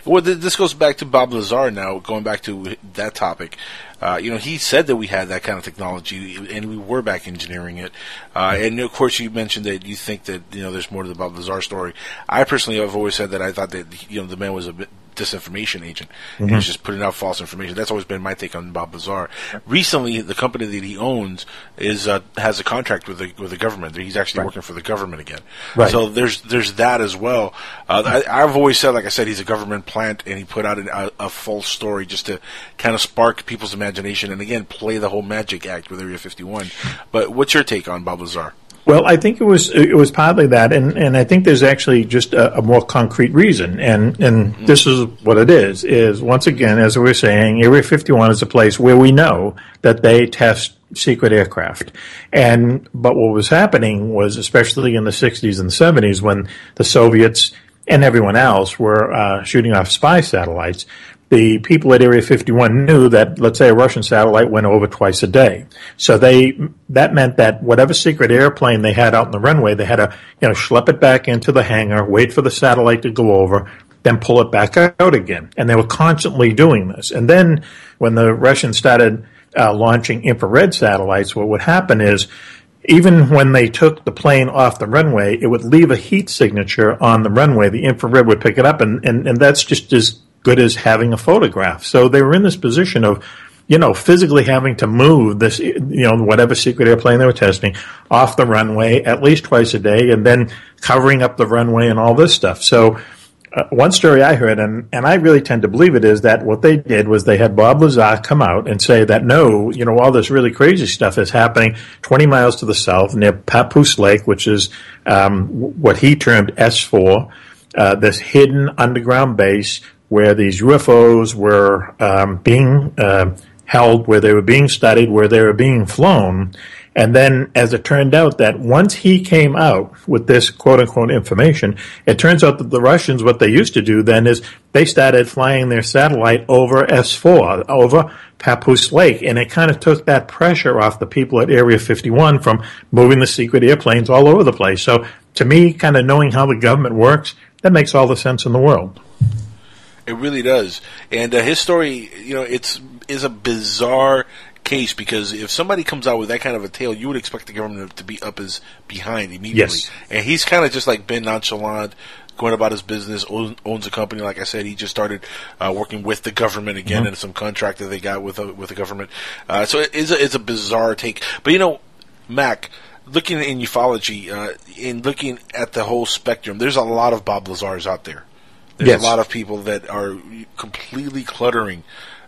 Well, th- this goes back to Bob Lazar now, going back to that topic. Uh, you know, he said that we had that kind of technology, and we were back engineering it. Uh, and of course, you mentioned that you think that you know there's more to the Bob Lazar story. I personally have always said that I thought that you know the man was a bit disinformation agent. and Mhm. He's just putting out false information. That's always been my take on Bob Lazar. Recently, the company that he owns is uh, has a contract with the with the government. He's actually Right. working for the government again. Right. So there's there's that as well. Uh, I, I've always said, like I said, he's a government plant, and he put out an, a, a false story just to kind of spark people's imagination, and again play the whole magic act with Area 51. But what's your take on Bob Lazar? Well, I think it was it was partly that, and, and I think there's actually just a, a more concrete reason, and and this is what it is. Is once again, as we were saying, Area 51 is a place where we know that they test secret aircraft, and but what was happening was, especially in the 60s and 70s, when the Soviets and everyone else were uh, shooting off spy satellites, the people at Area 51 knew that, let's say, a Russian satellite went over twice a day. So they that meant that whatever secret airplane they had out in the runway, they had to you know schlep it back into the hangar, wait for the satellite to go over, then pull it back out again. And they were constantly doing this. And then when the Russians started uh, launching infrared satellites, what would happen is even when they took the plane off the runway, it would leave a heat signature on the runway. The infrared would pick it up, and, and, and that's just as good as having a photograph. So they were in this position of, you know, physically having to move this, you know, whatever secret airplane they were testing off the runway at least twice a day, and then covering up the runway and all this stuff. So uh, one story I heard, and, and I really tend to believe it, is that what they did was they had Bob Lazar come out and say that no, you know, all this really crazy stuff is happening 20 miles to the south near Papoose Lake, which is um, what he termed S4, uh, this hidden underground base where these UFOs were um, being uh, held, where they were being studied, where they were being flown. And then, as it turned out, that once he came out with this quote unquote information, it turns out that the Russians, what they used to do then is they started flying their satellite over S4, over Papoose Lake. And it kind of took that pressure off the people at Area 51 from moving the secret airplanes all over the place. So, to me, kind of knowing how the government works, that makes all the sense in the world. It really does. And uh, his story, you know, it's is a bizarre case because if somebody comes out with that kind of a tale, you would expect the government to be up his behind immediately. Yes. And he's kind of just like been nonchalant, going about his business, owns, owns a company. Like I said, he just started uh, working with the government again Mhm. and some contract that they got with uh, with the government. Uh, so it is a, it's a bizarre take. But you know, Mack. Looking in ufology, uh, in looking at the whole spectrum, there's a lot of Bob Lazars out there. There's Yes. a lot of people that are completely cluttering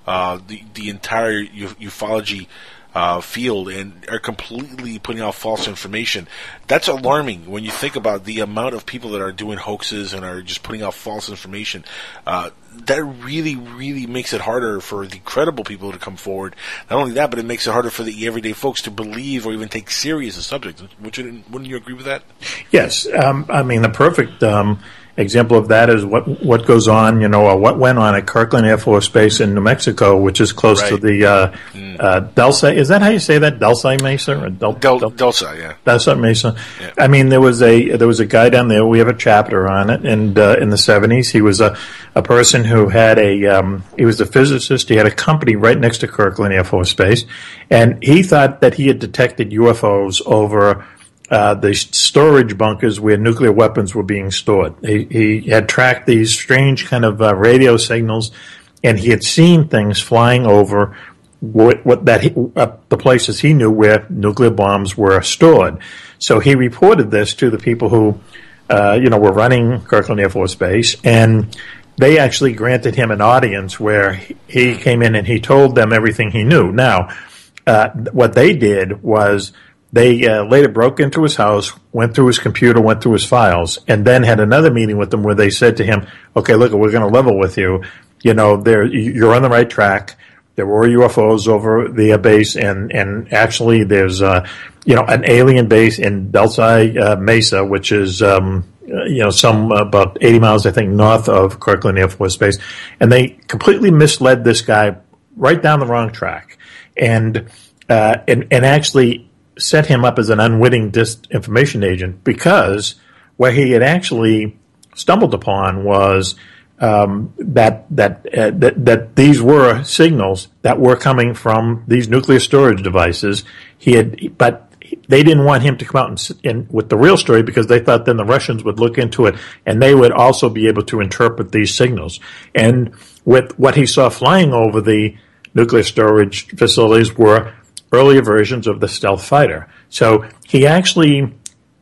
uh, the the entire u- ufology uh, field and are completely putting out false information. That's alarming when you think about the amount of people that are doing hoaxes and are just putting out false information. Uh, that really, really makes it harder for the credible people to come forward. Not only that, but it makes it harder for the everyday folks to believe or even take serious a subject. Would you, wouldn't you agree with that? Yes, um, I mean the perfect um, example of that is what what goes on, you know, what went on at Kirtland Air Force Base in New Mexico, which is close to the uh, uh, Delsa. Is that how you say that? Delsa Mesa or Del, Del, yeah. Delsa Mesa. I mean, there was a there was a guy down there. We have a chapter on it, and uh, in the seventies, he was a a person who had a um, he was a physicist. He had a company right next to Kirtland Air Force Base, and he thought that he had detected UFOs over uh, the storage bunkers where nuclear weapons were being stored. He, he had tracked these strange kind of uh, radio signals and he had seen things flying over what, what that he, uh, the places he knew where nuclear bombs were stored. So he reported this to the people who, uh, you know, were running Kirtland Air Force Base, and they actually granted him an audience where he came in and he told them everything he knew. Now, uh, what they did was they uh, later broke into his house, went through his computer, went through his files, and then had another meeting with him where they said to him, "Okay, look, we're going to level with you. You know, there you're on the right track. There were UFOs over the base, and and actually, there's uh, you know an alien base in Dulce uh, Mesa, which is." Um, you know, some about 80 miles, I think, north of Kirtland Air Force Base, and they completely misled this guy right down the wrong track, and uh, and and actually set him up as an unwitting disinformation agent because what he had actually stumbled upon was um, that that, uh, that that these were signals that were coming from these nuclear storage devices. He had, but they didn't want him to come out and, and with the real story because they thought then the Russians would look into it and they would also be able to interpret these signals. And with what he saw flying over the nuclear storage facilities were earlier versions of the stealth fighter. So he actually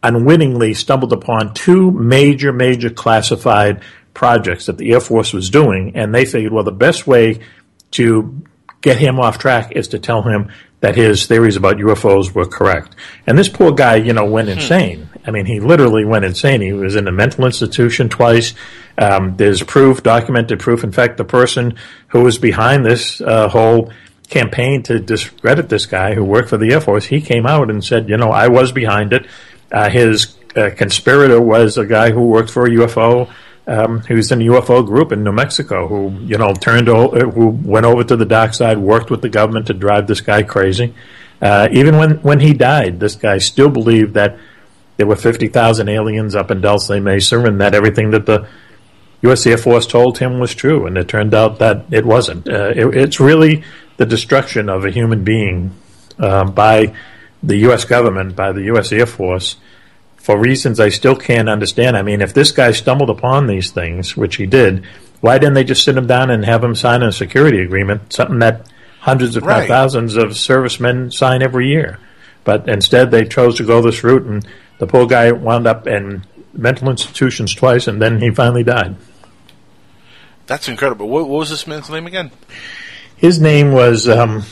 unwittingly stumbled upon two major, major classified projects that the Air Force was doing, and they figured, well, the best way to get him off track is to tell him that his theories about UFOs were correct. And this poor guy, you know, went insane. I mean, he literally went insane. He was in a mental institution twice. Um, there's proof, documented proof. In fact, the person who was behind this uh, whole campaign to discredit this guy who worked for the Air Force, he came out and said, you know, I was behind it. Uh, his uh, conspirator was a guy who worked for a UFO, um, who was in a UFO group in New Mexico, who you know turned, o- who went over to the dark side, worked with the government to drive this guy crazy. Uh, even when when he died, this guy still believed that there were fifty thousand aliens up in Dulce Mesa, and that everything that the U.S. Air Force told him was true, and it turned out that it wasn't. Uh, it, it's really the destruction of a human being uh, by the U.S. government, by the U.S. Air Force, for reasons I still can't understand. I mean, if this guy stumbled upon these things, which he did, why didn't they just sit him down and have him sign a security agreement, something that hundreds, if not Right. thousands, of servicemen sign every year? But instead, they chose to go this route, and the poor guy wound up in mental institutions twice, and then he finally died. That's incredible. What, what was this man's name again? His name was. Um,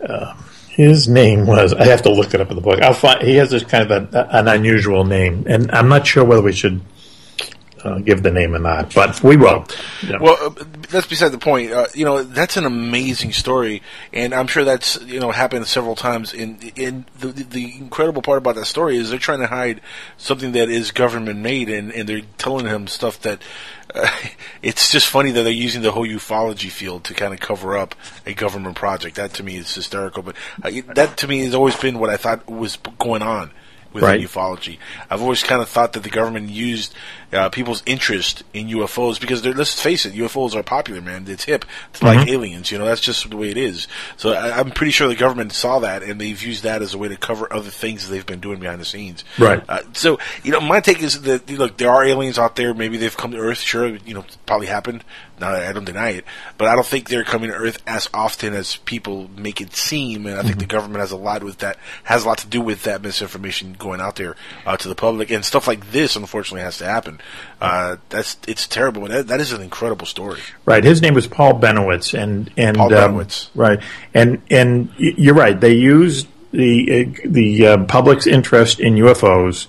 uh, his name was. I have to look it up in the book. I'll find. He has this kind of a, an unusual name, and I'm not sure whether we should uh, give the name or not, but we will. Yeah. Well, uh, that's beside the point. Uh, you know, that's an amazing story, and I'm sure that's you know happened several times. In in the the incredible part about that story is they're trying to hide something that is government made, and and they're telling him stuff that. Uh, *laughs* it's just funny that they're using the whole ufology field to kind of cover up a government project. That to me is hysterical. But uh, that to me has always been what I thought was going on with Right. ufology. I've always kind of thought that the government used uh, people's interest in UFOs because they're, let's face it, UFOs are popular, man. It's hip to like Mhm. aliens. You know, that's just the way it is. So I, I'm pretty sure the government saw that and they've used that as a way to cover other things they've been doing behind the scenes. Right. Uh, so you know, my take is that look, there are aliens out there. Maybe they've come to Earth. Sure, you know, probably happened. No, I don't deny it, but I don't think they're coming to Earth as often as people make it seem. And I think the government has a lot with that, has a lot to do with that misinformation going out there uh, to the public, and stuff like this. Unfortunately, has to happen. Uh, that's it's terrible. That, that is an incredible story. Right. His name was Paul Bennewitz, and and Paul um, Bennewitz. right, and and you're right. They used the uh, the uh, public's interest in UFOs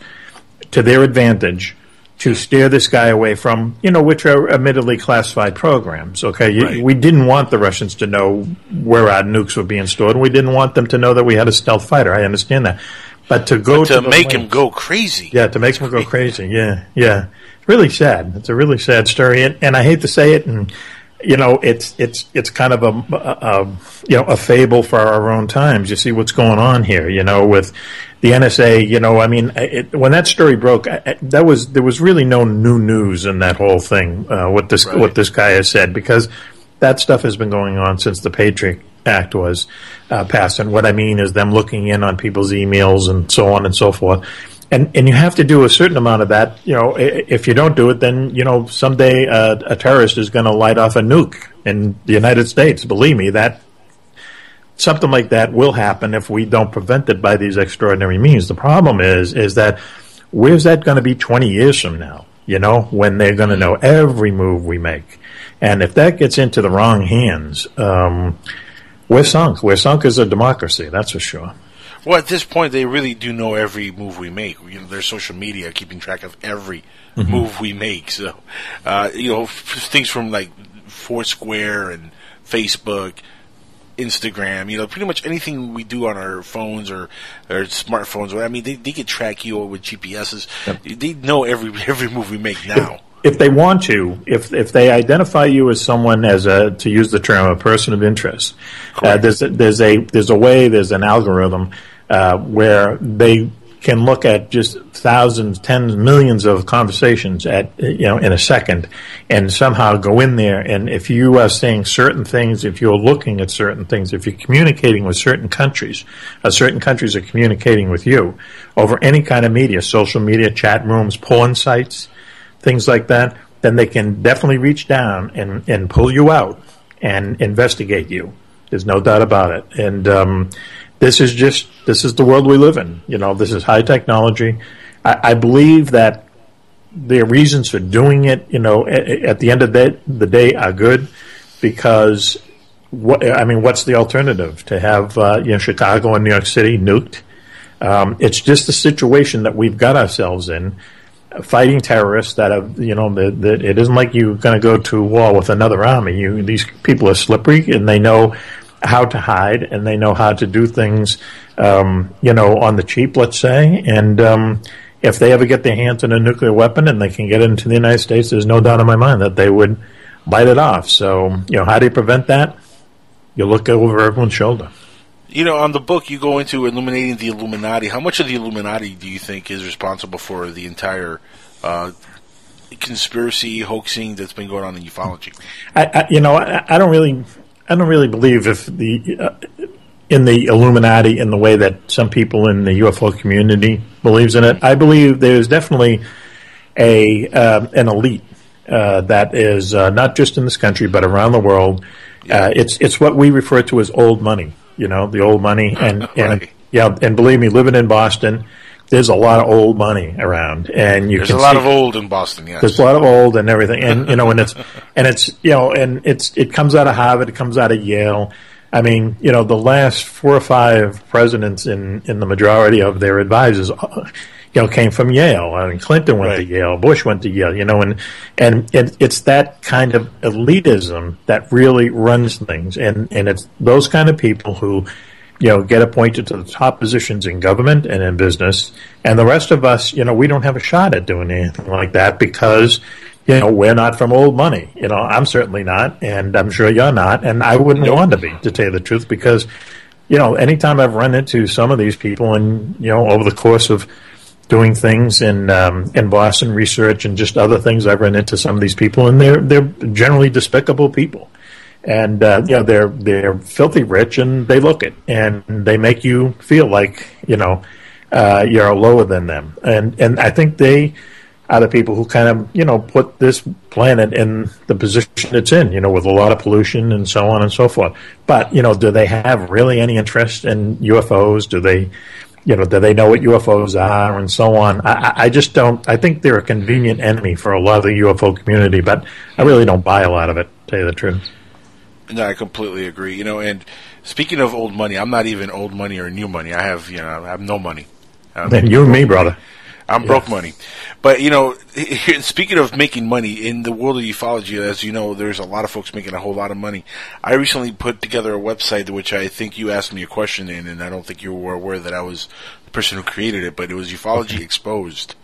to their advantage to steer this guy away from you know which are admittedly classified programs. Okay, Right. we didn't want the Russians to know where our nukes were being stored, and we didn't want them to know that we had a stealth fighter. I understand that, but to go to to the make him go crazy. yeah, to make him go *laughs* crazy. Yeah, yeah. It's really sad. It's a really sad story, and, and I hate to say it, and you know, it's it's it's kind of a, a, a you know a fable for our own times. You see what's going on here, you know, with the NSA. You know, I mean, it, when that story broke, I, that was there was really no new news in that whole thing. Uh, what this what this guy has said because that stuff has been going on since the Patriot Act was uh, passed. And what I mean is them looking in on people's emails and so on and so forth. and and you have to do a certain amount of that. You know, if you don't do it, then you know someday uh, a terrorist is going to light off a nuke in the United States. Believe me, that something like that will happen if we don't prevent it by these extraordinary means. The problem is is that where's that going to be 20 years from now? You know, when they're going to know every move we make, and if that gets into the wrong hands, um, we're sunk. We're sunk as a democracy. That's for sure. Well, at this point, they really do know every move we make. You know, their social media keeping track of every Mhm. move we make. So, uh, you know, f- things from like Foursquare and Facebook, Instagram. You know, pretty much anything we do on our phones or or smartphones. I mean, they they can track you with GPSs. They know every *laughs* every move we make now. if they want to, if if they identify you as someone as a to use the term a person of interest, uh, there's a, there's a there's a way there's an algorithm uh, where they can look at just thousands, tens, millions of conversations at you know in a second, and somehow go in there. And if you are saying certain things, if you're looking at certain things, if you're communicating with certain countries, uh, certain countries are communicating with you over any kind of media, social media, chat rooms, porn sites things like that, then they can definitely reach down and, and pull you out and investigate you. There's no doubt about it. And um, this is just this is the world we live in. You know, this is high technology. I, I believe that their reasons for doing it, you know, at, at the end of the, the day, are good because what I mean, what's the alternative to have uh, you know Chicago and New York City nuked? Um, it's just the situation that we've got ourselves in fighting terrorists that have, you know, the, it isn't like you're going to go to war with another army. You, these people are slippery and they know how to hide and they know how to do things, um, you know, on the cheap, let's say. And, um, if they ever get their hands on a nuclear weapon and they can get into the United States, there's no doubt in my mind that they would light it off. So, you know, how do you prevent that? You look over everyone's shoulder. You know, on the book, you go into illuminating the Illuminati. How much of the Illuminati do you think is responsible for the entire uh, conspiracy hoaxing that's been going on in ufology? I, I you know, I, I don't really, I don't really believe if the uh, in the Illuminati in the way that some people in the UFO community believes in it. I believe there's definitely a uh, an elite uh, that is uh, not just in this country but around the world. Uh, it's it's what we refer to as old money. You know, the old money, and *laughs* and yeah, and believe me, living in Boston. There's a lot of old money around, and you There's a lot see- of old in Boston, yes. there's a lot of old and everything, and you know, and it's *laughs* and it's you know, and it's it comes out of Harvard, it comes out of Yale. I mean, you know, the last four or five presidents in in the majority of their advisors, uh, you know, came from Yale. I mean, Clinton went to Yale, Bush went to Yale. You know, and and it, it's that kind of elitism that really runs things, and and it's those kind of people who you know, get appointed to the top positions in government and in business. And the rest of us, you know, we don't have a shot at doing anything like that because, you know, we're not from old money. You know, I'm certainly not, and I'm sure you're not, and I wouldn't want to be, to tell you the truth, because, you know, anytime I've run into some of these people and, you know, over the course of doing things in um, in Boston research and just other things, I've run into some of these people, and they're they're generally despicable people and uh, you know they're they're filthy rich and they look it and they make you feel like you know uh, you're lower than them. And and I think they are the people who kind of you know put this planet in the position it's in you know with a lot of pollution and so on and so forth. But you know do they have really any interest in UFOs do they you know do they know what UFOs are and so on? I, I- just don't I think they're a convenient enemy for a lot of the UFO community but I really don't buy a lot of it to tell you the truth No, I completely agree. You know, and speaking of old money, I'm not even old money or new money. I have, you know, I have no money. Um, Then you and me, brother. I'm broke money. But, you know, *laughs* speaking of making money, in the world of ufology, as you know, there's a lot of folks making a whole lot of money. I recently put together a website which I think you asked me a question in, and I don't think you were aware that I was the person who created it, but it was Ufology Exposed.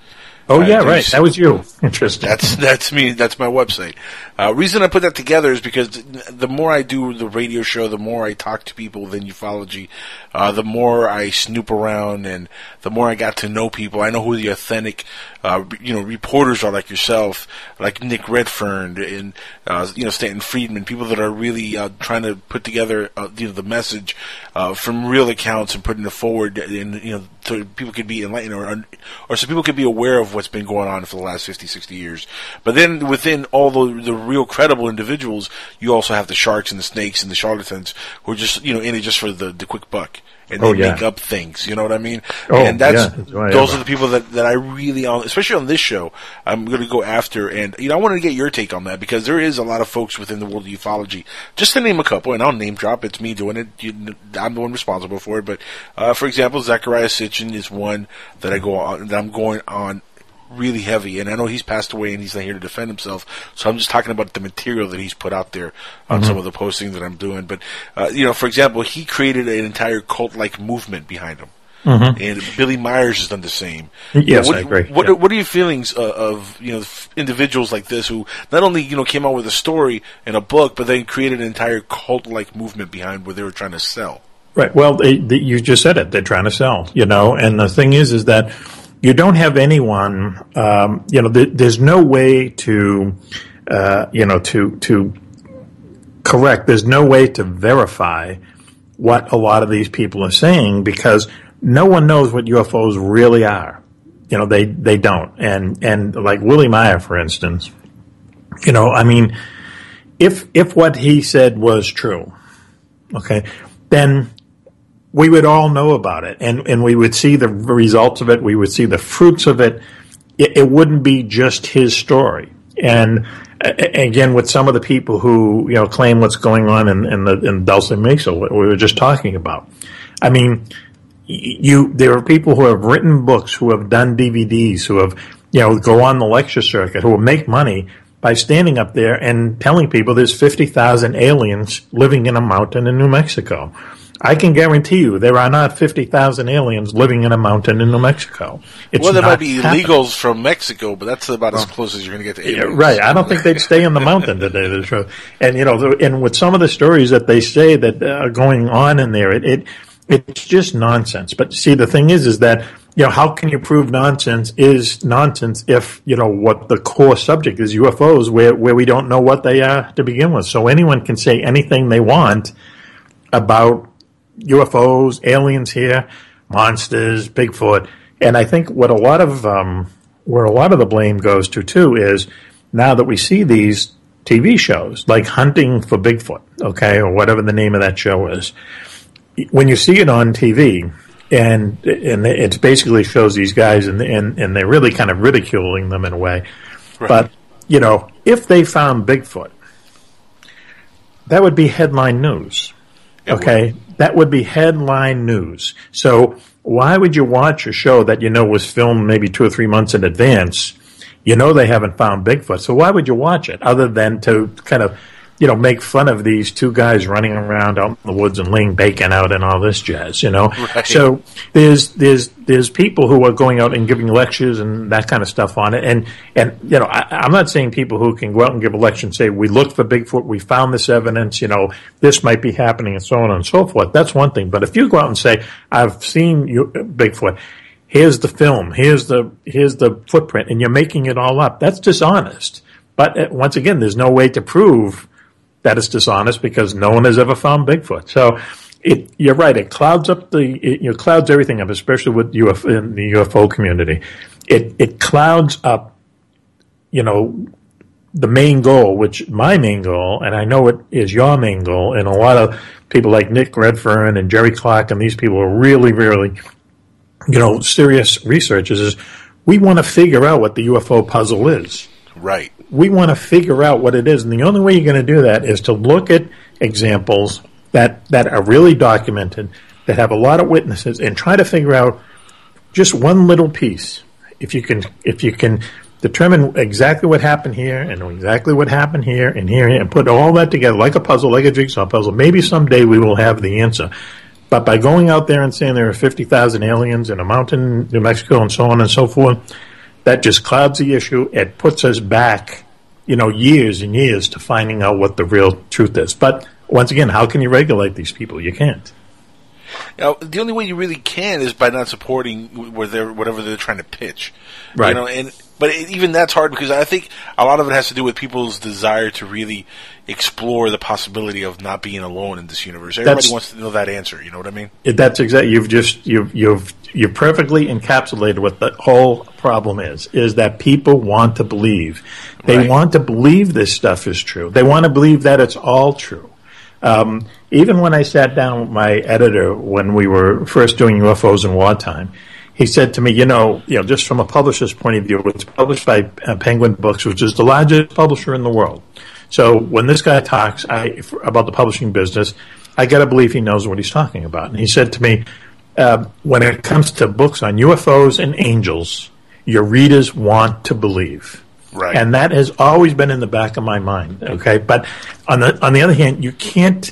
Oh yeah, right. That was you. Interesting. That's that's me. That's my website. Uh, reason I put that together is because the more I do the radio show, the more I talk to people within ufology, uh, the more I snoop around, and the more I got to know people. I know who the authentic, uh, you know, reporters are, like yourself, like Nick Redfern, and uh, you know Stanton Friedman, people that are really uh, trying to put together uh, you know, the message uh, from real accounts and putting it forward, and you know so people could be enlightened or or so people could be aware of what's been going on for the last 50, 60 years. But then within all the the real credible individuals, you also have the sharks and the snakes and the charlatans who are just you know in it just for the the quick buck. And they Oh, yeah. make up things, you know what I mean? Oh, and that's yeah, that's those are the people that, that I really, especially on this show, I'm going to go after. And you know, I wanted to get your take on that because there is a lot of folks within the world of ufology. Just to name a couple, and I'll name drop. It's me doing it. You, I'm the one responsible for it. But uh, for example, Zecharia Sitchin is one that I go on. That I'm going on really heavy. And I know he's passed away and he's not here to defend himself. So I'm just talking about the material that he's put out there on Mhm. some of the postings that I'm doing. But uh, you know, for example, he created an entire cult-like movement behind him. Mhm. And Billy Myers has done the same. Yes, what, I agree. What, Yeah. what are your feelings uh, of you know individuals like this who not only you know came out with a story and a book, but then created an entire cult-like movement behind what they were trying to sell? Right. Well, they, they, you just said it. They're trying to sell, you know. And the thing is, is that you don't have anyone. Um, you know, th- there's no way to, uh, you know, to to correct. There's no way to verify what a lot of these people are saying because no one knows what UFOs really are. You know, they they don't. And and like Willie Meier, for instance, you know, I mean, if if what he said was true, okay, then we would all know about it and, and we would see the results of it. We would see the fruits of it. It, it wouldn't be just his story. And again, with some of the people who, you know, claim what's going on in, in the, in Dulce Mesa, what we were just talking about. I mean, you, there are people who have written books, who have done DVDs, who have, you know, go on the lecture circuit, who will make money by standing up there and telling people there's 50,000 aliens living in a mountain in New Mexico. I can guarantee you there are not 50,000 aliens living in a mountain in New Mexico. It's well, there might be happening. illegals from Mexico, but that's about as close as you're going to get to Yeah, aliens. right. I don't think they'd stay in the mountain today. The truth, and you know, and with some of the stories that they say that uh, are going on in there, it, it it's just nonsense. But see, the thing is, is that you know, how can you prove nonsense is nonsense if you know what the core subject is UFOs, where where we don't know what they are to begin with. So anyone can say anything they want about UFOs, aliens here, monsters, Bigfoot, and I think what a lot of um, where a lot of the blame goes to too is now that we see these TV shows like Hunting for Bigfoot, okay, or whatever the name of that show is, when you see it on TV. And and it basically shows these guys and and and they're really kind of ridiculing them in a way, Right. but you know if they found Bigfoot, that would be headline news. Okay, that would be headline news. So why would you watch a show that you know was filmed maybe two or three months in advance? You know they haven't found Bigfoot, so why would you watch it other than to kind of, you know, make fun of these two guys running around out in the woods and laying bacon out and all this jazz, you know? Right. So there's there's there's people who are going out and giving lectures and that kind of stuff on it, and and you know I, I'm not saying people who can go out and give a lecture and say we looked for Bigfoot, we found this evidence, you know this might be happening, and so on and so forth. That's one thing. But if you go out and say I've seen you, Bigfoot, here's the film, here's the here's the footprint, and you're making it all up, that's dishonest. But uh, once again, there's no way to prove that it's dishonest because no one has ever found Bigfoot. So it, you're right. It clouds up the, it, you know, clouds everything up, especially with UFO, in the UFO community. It, it clouds up, you know, the main goal, which my main goal, and I know it is your main goal, and a lot of people like Nick Redfern and Jerry Clark and these people are really, really, you know, serious researchers is we want to figure out what the UFO puzzle is Right. We want to figure out what it is, and the only way you're going to do that is to look at examples that that are really documented, that have a lot of witnesses, and try to figure out just one little piece. If you can, if you can determine exactly what happened here and exactly what happened here and here and put all that together like a puzzle, like a jigsaw puzzle, maybe someday we will have the answer. But by going out there and saying there are 50,000 aliens in a mountain, in New Mexico, and so on and so forth, that just clouds the issue. It puts us back, you know, years and years to finding out what the real truth is. But once again, how can you regulate these people? You can't. Now, the only way you really can is by not supporting whatever they're trying to pitch. Right. You know, and but it, even that's hard because I think a lot of it has to do with people's desire to really explore the possibility of not being alone in this universe. Everybody That's- wants to know that answer. You know what I mean? It- That's exactly. You've just you've you've you've perfectly encapsulated what the whole problem is. Is that people want to believe. They Right. want to believe this stuff is true. They want to believe that it's all true. Um, even when I sat down with my editor when we were first doing UFOs in wartime, he said to me, "You know, you know, just from a publisher's point of view, it's published by uh, Penguin Books, which is the largest publisher in the world. So when this guy talks I, about the publishing business, I got to believe he knows what he's talking about." And he said to me, uh, "When it comes to books on UFOs and angels, your readers want to believe." Right. And that has always been in the back of my mind. Okay. But on the, on the other hand, you can't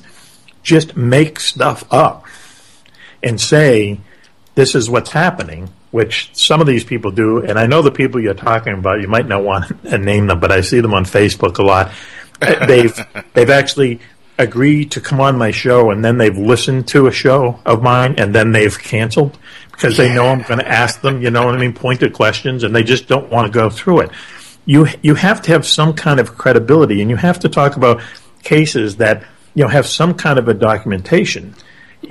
just make stuff up and say, this is what's happening, which some of these people do. And I know the people you're talking about, you might not want *laughs* to name them, but I see them on Facebook a lot. *laughs* They've, they've actually agreed to come on my show and then they've listened to a show of mine and then they've canceled because they know I'm going to ask them, you know what I mean, pointed questions and they just don't want to go through it you you have to have some kind of credibility, and you have to talk about cases that you know have some kind of a documentation.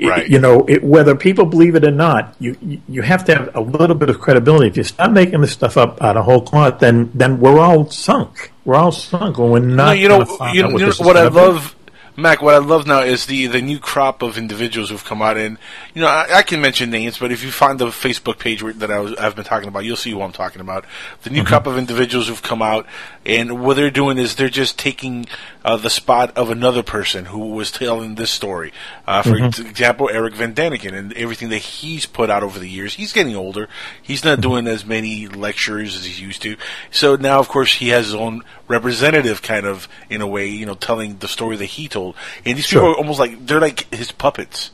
Right. You know, it, whether people believe it or not, you you- have to have a little bit of credibility. If you start making this stuff up out of whole cloth, then then we're all sunk. We're all sunk when we're not. No, you know, you know, what you know what I love, Mack. What I love now is the the new crop of individuals who've come out, and you know, I, I can mention names, but if you find the Facebook page that I was, I've been talking about, you'll see who I'm talking about. The new Mhm. crop of individuals who've come out, and what they're doing is they're just taking uh, the spot of another person who was telling this story. Uh, for Mhm. example, Erich von Däniken and everything that he's put out over the years. He's getting older. He's not doing as many lectures as he used to. So now, of course, he has his own representative kind of, in a way, you know, telling the story that he told. And these Sure. people are almost like, they're like his puppets.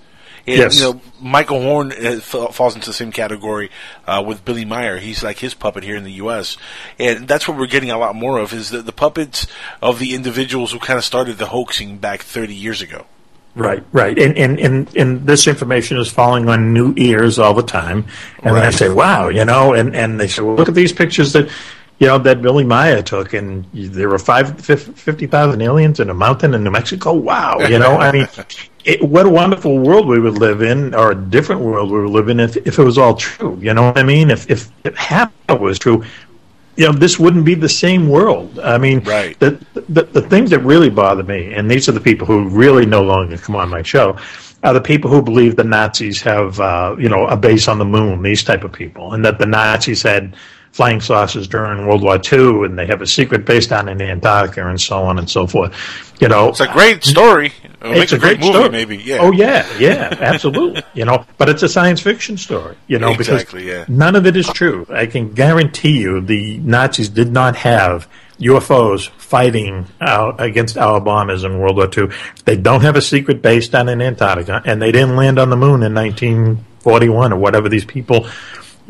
And, Yes. you know, Michael Horn uh, falls into the same category uh, with Billy Meier. He's like his puppet here in the U.S. And that's what we're getting a lot more of is the, the puppets of the individuals who kind of started the hoaxing back 30 years ago. Right, right, and and and and this information is falling on new ears all the time, and then I say, "Wow," you know, and and they say, "Well, look at these pictures that." You know that Billy Meier took, and there were five fifty thousand aliens in a mountain in New Mexico. Wow, you know, I mean, *laughs* it, what a wonderful world we would live in, or a different world we would live in if, if it was all true. You know what I mean? If if, if half of it was true, you know, this wouldn't be the same world. I mean, Right. the, the the things that really bother me, and these are the people who really no longer come on my show, are the people who believe the Nazis have, uh, you know, a base on the moon. These type of people, and that the Nazis had flying saucers during World War II, and they have a secret base down in Antarctica, and so on and so forth. You know, It's a great story. It'll make it's a great, movie, story. maybe. Yeah. Oh yeah, yeah, absolutely. *laughs* you know, but it's a science fiction story. You know, Exactly, because yeah. none of it is true. I can guarantee you, the Nazis did not have UFOs fighting uh, against our bombers in World War II. They don't have a secret base down in Antarctica, and they didn't land on the moon in 1941 or whatever these people,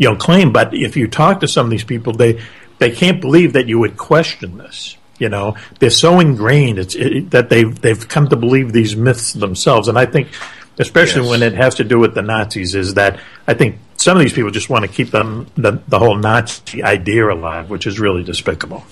you know, claim. But if you talk to some of these people, they they can't believe that you would question this. You know, they're so ingrained it's, it, that they've they've come to believe these myths themselves, and I think, especially Yes. when it has to do with the Nazis, is that I think some of these people just want to keep them the the whole Nazi idea alive, which is really despicable.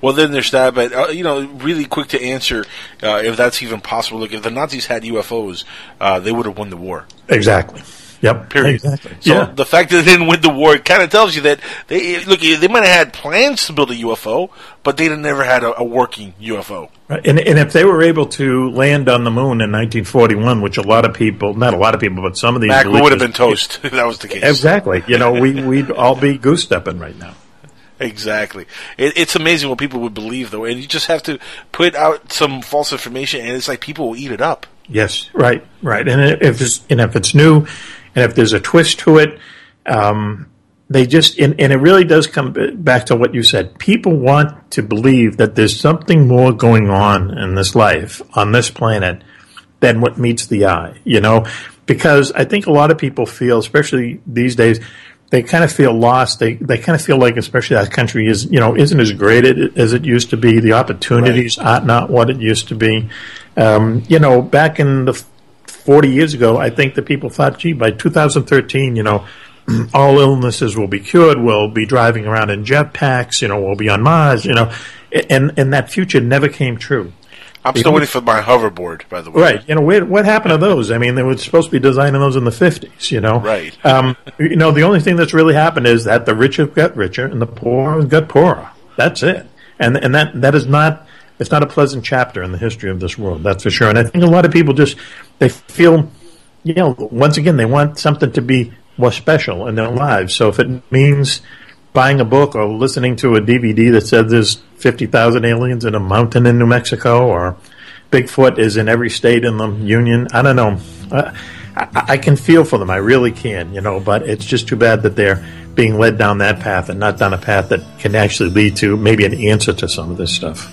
Well, then there's that, but uh, you know, really quick to answer, uh, if that's even possible. Look, if the Nazis had UFOs, uh, they would have won the war. Exactly. Yep. Period. Exactly. So yeah. the fact that they didn't win the war kind of tells you that they look. They might have had plans to build a UFO, but they never had a, a working UFO. Right. And, and if they were able to land on the moon in 1941, which a lot of people, not a lot of people, but some of these, Mack would have been toast if *laughs* that was the case. Exactly. You know, we *laughs* we'd all be goose stepping right now. Exactly. It, it's amazing what people would believe, though, and you just have to put out some false information, and it's like people will eat it up. Yes, right, right. And if it's and if it's new, and if there's a twist to it, um, they just and, and it really does come back to what you said. People want to believe that there's something more going on in this life on this planet than what meets the eye. You know, because I think a lot of people feel, especially these days. They kind of feel lost. They they kind of feel like, especially our country is, you know, isn't as great as it used to be. The opportunities are not what it used to be. Um, you know, back in the 40 years ago, I think that people thought, gee, by 2013, you know, *clears throat* all illnesses will be cured. We'll be driving around in jetpacks. You know, we'll be on Mars. You know, and and that future never came true. I'm The still waiting for my hoverboard, by the way. Right. You know, where, what happened to those? I mean, they were supposed to be designing those in the 50s, you know? Right. Um, you know, the only thing that's really happened is that the rich have got richer and the poor have got poorer. That's it. And, and that, that is not, it's not a pleasant chapter in the history of this world, that's for sure. And I think a lot of people just, they feel, you know, once again, they want something to be more special in their lives. So if it means buying a book or listening to a DVD that says there's 50,000 aliens in a mountain in New Mexico or Bigfoot is in every state in the union. I don't know. I, I can feel for them. I really can, you know, but it's just too bad that they're being led down that path and not down a path that can actually lead to maybe an answer to some of this stuff.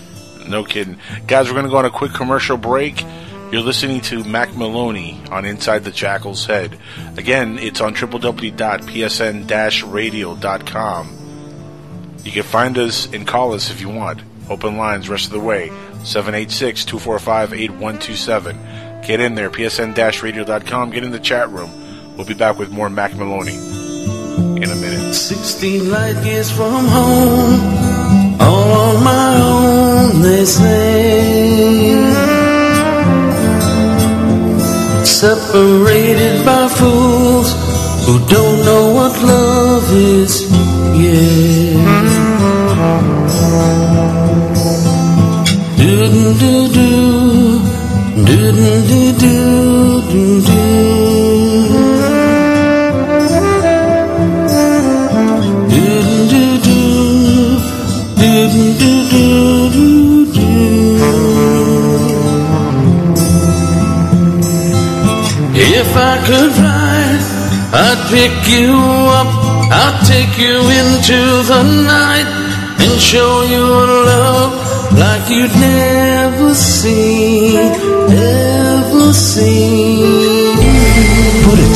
No kidding. Guys, we're going to go on a quick commercial break. You're listening to Mack Maloney on Inside the Jackal's Head. Again, it's on www.psn-radio.com. You can find us and call us if you want. Open lines rest of the way. 786-245-8127. Get in there, psn-radio.com. Get in the chat room. We'll be back with more Mack Maloney in a minute. 16 light years from home, all on my own, they say. Separated by fools who don't know what love is, yeah. Do do do do do do do do. If I could fly, I'd pick you up, I'd take you into the night and show you a love like you'd never seen, ever seen.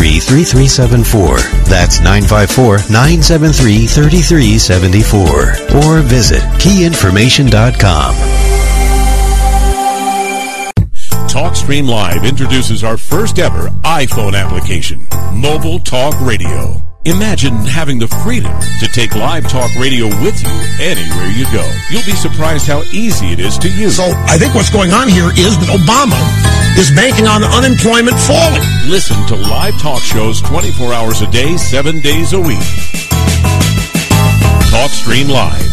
954-973-3374. That's 954-973-3374. Or visit keyinformation.com. TalkStream Live introduces our first ever iPhone application, Mobile Talk Radio. Imagine having the freedom to take live talk radio with you anywhere you go. You'll be surprised how easy it is to use. So I think what's going on here is that Obama is banking on unemployment falling. Listen to live talk shows 24 hours a day, 7 days a week. TalkStream Live.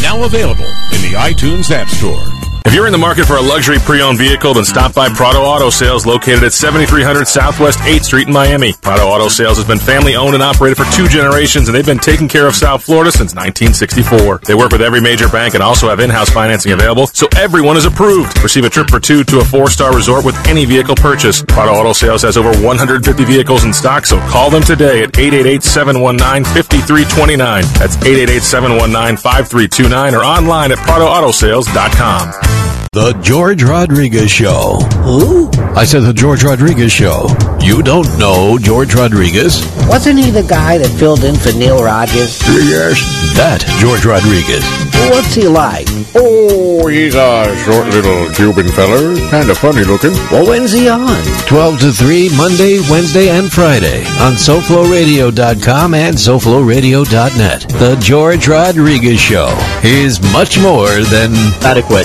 Now available in the iTunes App Store. If you're in the market for a luxury pre-owned vehicle, then stop by Prado Auto Sales located at 7300 Southwest 8th Street in Miami. Prado Auto Sales has been family owned and operated for two generations and they've been taking care of South Florida since 1964. They work with every major bank and also have in-house financing available, so everyone is approved. Receive a trip for two to a four-star resort with any vehicle purchase. Prado Auto Sales has over 150 vehicles in stock, so call them today at 888-719-5329. That's 888-719-5329 or online at PradoAutoSales.com. The George Rodriguez Show. Who? I said the George Rodriguez Show. You don't know George Rodriguez? Wasn't he the guy that filled in for Neil Rogers? Yes. That George Rodriguez. What's he like? Oh, he's a short little Cuban feller. Kind of funny looking. Well, when's he on? 12 to 3, Monday, Wednesday, and Friday on SoFloRadio.com and SoFloRadio.net. The George Rodriguez Show is much more than adequate.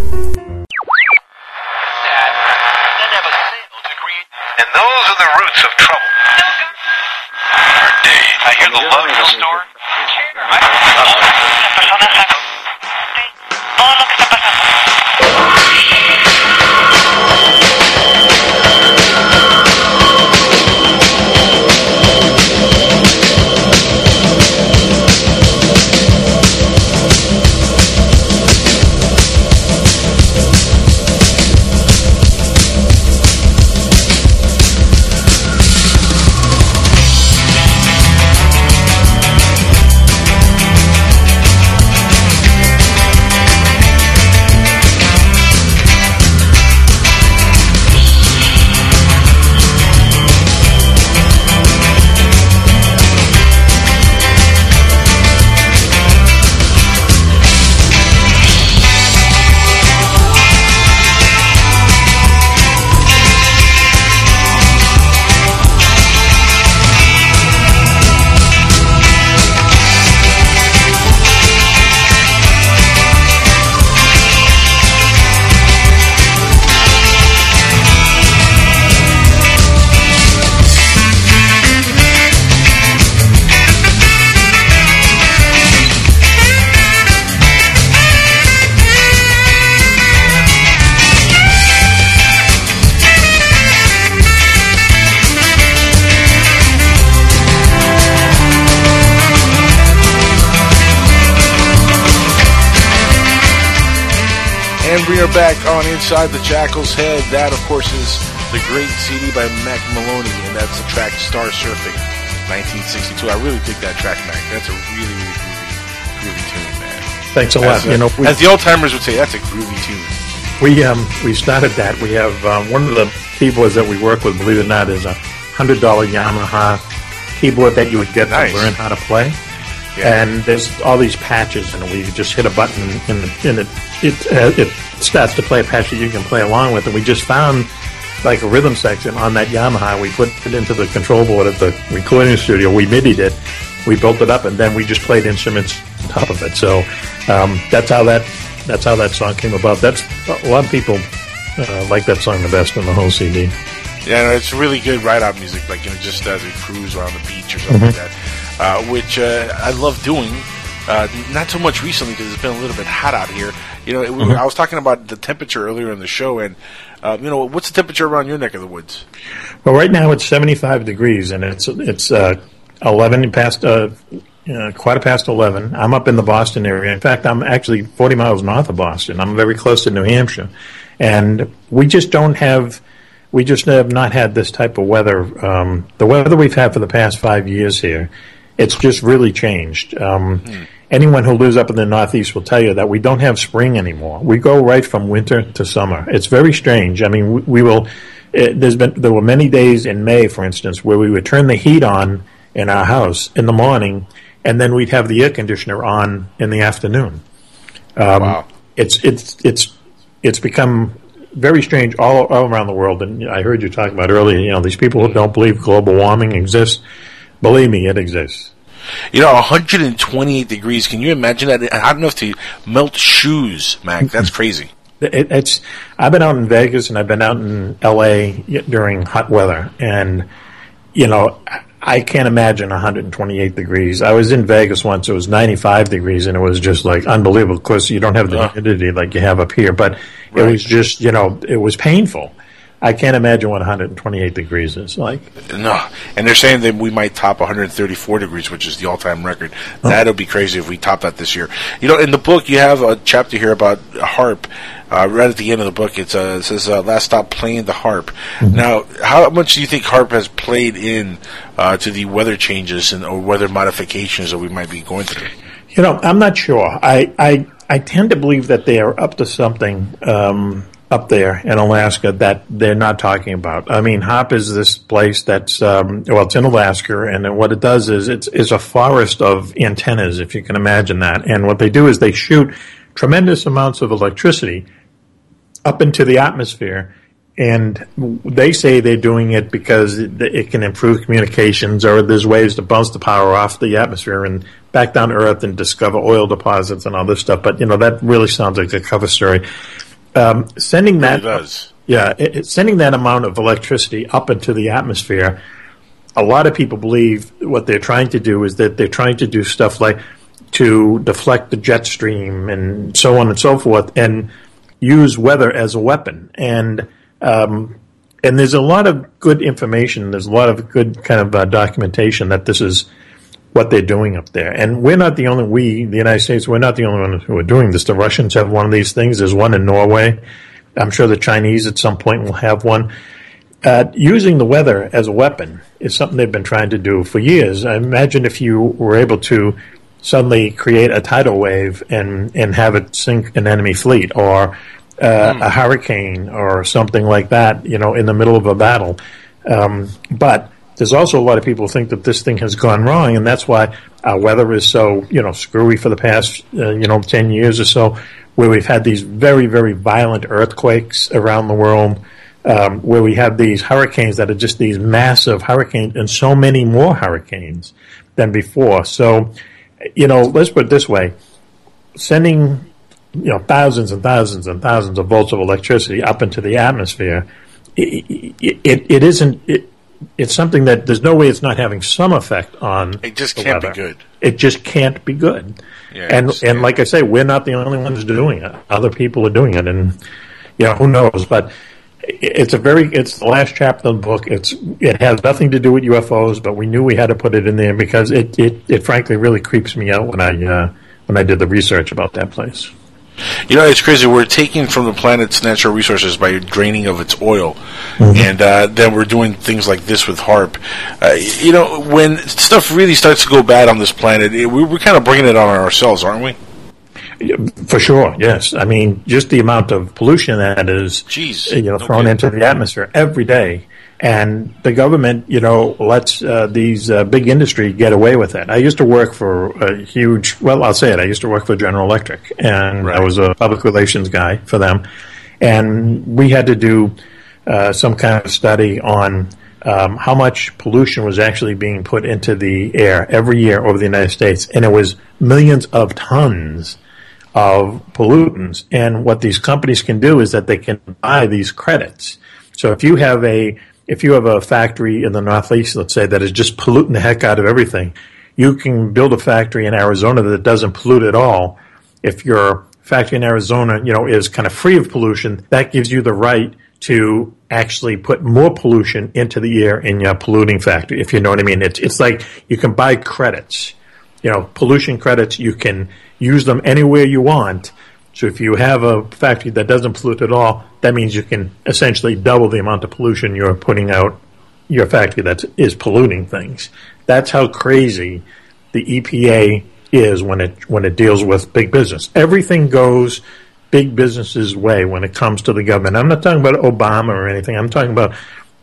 Those are the roots of trouble. I hear the love in the store. Gentlemen, we are back on Inside the Jackal's Head. That, of course, is the great CD by Mack Maloney, and that's the track Star Surfing, 1962. I really dig that track, Mack. That's a really, really groovy, groovy tune, man. Thanks a lot. As, You know, we- as the old timers would say, that's a groovy tune. We um we started that. We have um, one of the keyboards that we work with. Believe it or not, is a hundred dollar Yamaha keyboard that you would get Nice. to learn how to play. And there's all these patches, and we just hit a button, and, and it it uh, it starts to play a patch that you can play along with. And we just found like a rhythm section on that Yamaha. We put it into the control board at the recording studio. We MIDI'd it. We built it up, and then we just played instruments on top of it. So um, that's how that that's how that song came about. That's a lot of people uh, like that song the best in the whole CD. Yeah, no, it's really good ride-out music, like you know, just as we cruise around the beach or something like Mhm. that, uh, which uh, I love doing. Uh, not so much recently because it's been a little bit hot out here. You know, it, Mhm. I was talking about the temperature earlier in the show, and uh, you know, what's the temperature around your neck of the woods? Well, right now it's 75 degrees, and it's it's uh, 11 past uh, uh, quarter past 11. I'm up in the Boston area. In fact, I'm actually 40 miles north of Boston. I'm very close to New Hampshire, and we just don't have. We just have not had this type of weather. Um, the weather we've had for the past five years here, it's just really changed. Um, Anyone who lives up in the Northeast will tell you that we don't have spring anymore. We go right from winter to summer. It's very strange. I mean, we, we will. It, there's been there were many days in May, for instance, where we would turn the heat on in our house in the morning, and then we'd have the air conditioner on in the afternoon. Um, wow. It's it's it's it's become very strange all, all around the world. And I heard you talking about earlier. You know, these people who don't believe global warming exists. Believe me, it exists. You know, 128 degrees. Can you imagine that? i Hot enough to melt shoes, Mack. That's crazy. It, it's. I've been out in Vegas and I've been out in L.A. during hot weather, and you know, I- I can't imagine 128 degrees. I was in Vegas once; it was 95 degrees, and it was just like unbelievable. Of course, you don't have the humidity like you have up here, but it was just, you know, it was painful. I can't imagine what 128 degrees is like. No, and they're saying that we might top 134 degrees, which is the all-time record. That'll be crazy if we top that this year. You know, in the book you have a chapter here about HAARP. Uh, right at the end of the book, it's, uh, it says uh, "Last stop playing the HAARP." Now, how much do you think HAARP has played in uh, to the weather changes and or weather modifications that we might be going through? You know, I'm not sure. I, I, I tend to believe that they are up to something um, up there in Alaska that they're not talking about. I mean, HAARP is this place that's um, well, it's in Alaska, and what it does is it's is a forest of antennas, if you can imagine that. And what they do is they shoot tremendous amounts of electricity up into the atmosphere. And they say they're doing it because it, it can improve communications, or there's ways to bounce the power off the atmosphere and back down to Earth and discover oil deposits and all this stuff. But you know that really sounds like a cover story. Um, sending that, yeah, it, it- sending that amount of electricity up into the atmosphere, a lot of people believe what they're trying to do is that they're trying to do stuff like to deflect the jet stream and so on and so forth, and use weather as a weapon. And um, and there's a lot of good information. There's a lot of good kind of uh, documentation that this is what they're doing up there. And we're not the only we, the United States, we're not the only ones who are doing this. The Russians have one of these things. There's one in Norway. I'm sure the Chinese at some point will have one. Uh, using the weather as a weapon is something they've been trying to do for years. I imagine if you were able to suddenly create a tidal wave and, and have it sink an enemy fleet or uh, a hurricane or something like that, you know, in the middle of a battle. Um, but there's also a lot of people think that this thing has gone wrong, and that's why our weather is so, you know, screwy for the past, uh, you know, 10 years or so, where we've had these very, very violent earthquakes around the world, um, where we have these hurricanes that are just these massive hurricanes and so many more hurricanes than before. So, you know, let's put it this way sending you know thousands and thousands and thousands of volts of electricity up into the atmosphere it, it, it isn't it, it's something that there's no way it's not having some effect on It just can't be good. it just can't be good. Yeah, and and like I say we're not the only ones doing it. Other people are doing it and you know who knows? But it's a very it's the last chapter of the book. It's it has nothing to do with UFOs but we knew we had to put it in there because it it, it frankly really creeps me out when I uh, when I did the research about that place You know, it's crazy. We're taking from the planet's natural resources by draining of its oil, Mhm. and uh, then we're doing things like this with HAARP. Uh, you know, when stuff really starts to go bad on this planet, it, we, we're kind of bringing it on ourselves, aren't we? For sure, yes. I mean, just the amount of pollution that is, Jeez, you know, thrown into the atmosphere every day, and the government, you know, lets uh, these uh, big industry get away with it. I used to work for a huge, well, I'll say it. I used to work for General Electric, and I was a public relations guy for them, and we had to do uh, some kind of study on. Um, how much pollution was actually being put into the air every year over the United States, and it was millions of tons of pollutants. And what these companies can do is that they can buy these credits. So if you have a if you have a factory in the Northeast, let's say, that is just polluting the heck out of everything, you can build a factory in Arizona that doesn't pollute at all. If your factory in Arizona, you know, is kind of free of pollution, that gives you the right to actually put more pollution into the air in your polluting factory, if you know what I mean. It's, it's like you can buy credits you know, pollution credits, you can use them anywhere you want. So if you have a factory that doesn't pollute at all, that means you can essentially double the amount of pollution you're putting out your factory that is polluting things. That's how crazy the EPA is when it when it deals with big business. Everything goes big business's way when it comes to the government. I'm not talking about Obama or anything. I'm talking about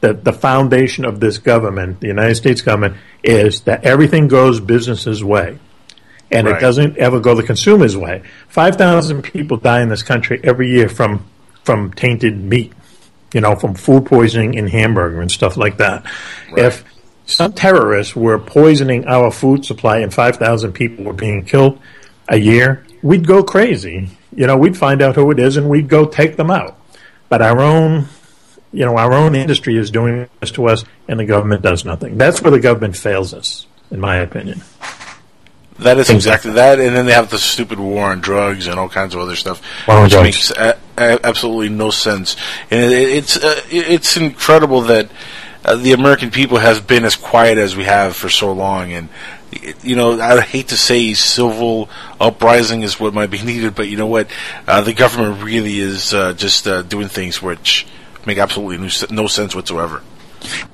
the, the foundation of this government, the United States government, is that everything goes business's way. And Right. it doesn't ever go the consumer's way. 5,000 people die in this country every year from, from tainted meat, you know, from food poisoning in hamburger and stuff like that. If some terrorists were poisoning our food supply and 5,000 people were being killed a year, we'd go crazy. You know, we'd find out who it is and we'd go take them out. But our own you know, our own industry is doing this to us, and the government does nothing. That's where the government fails us, in my opinion. That is Things like exactly that. and then they have the stupid war on drugs and all kinds of other stuff, War which drugs. makes a- a- absolutely no sense. And it, it's uh, it- it's incredible that uh, the American people has been as quiet as we have for so long. And you know, I hate to say civil uprising is what might be *laughs* needed, but you know what? Uh, the government really is uh, just uh, doing things which make absolutely no, no sense whatsoever.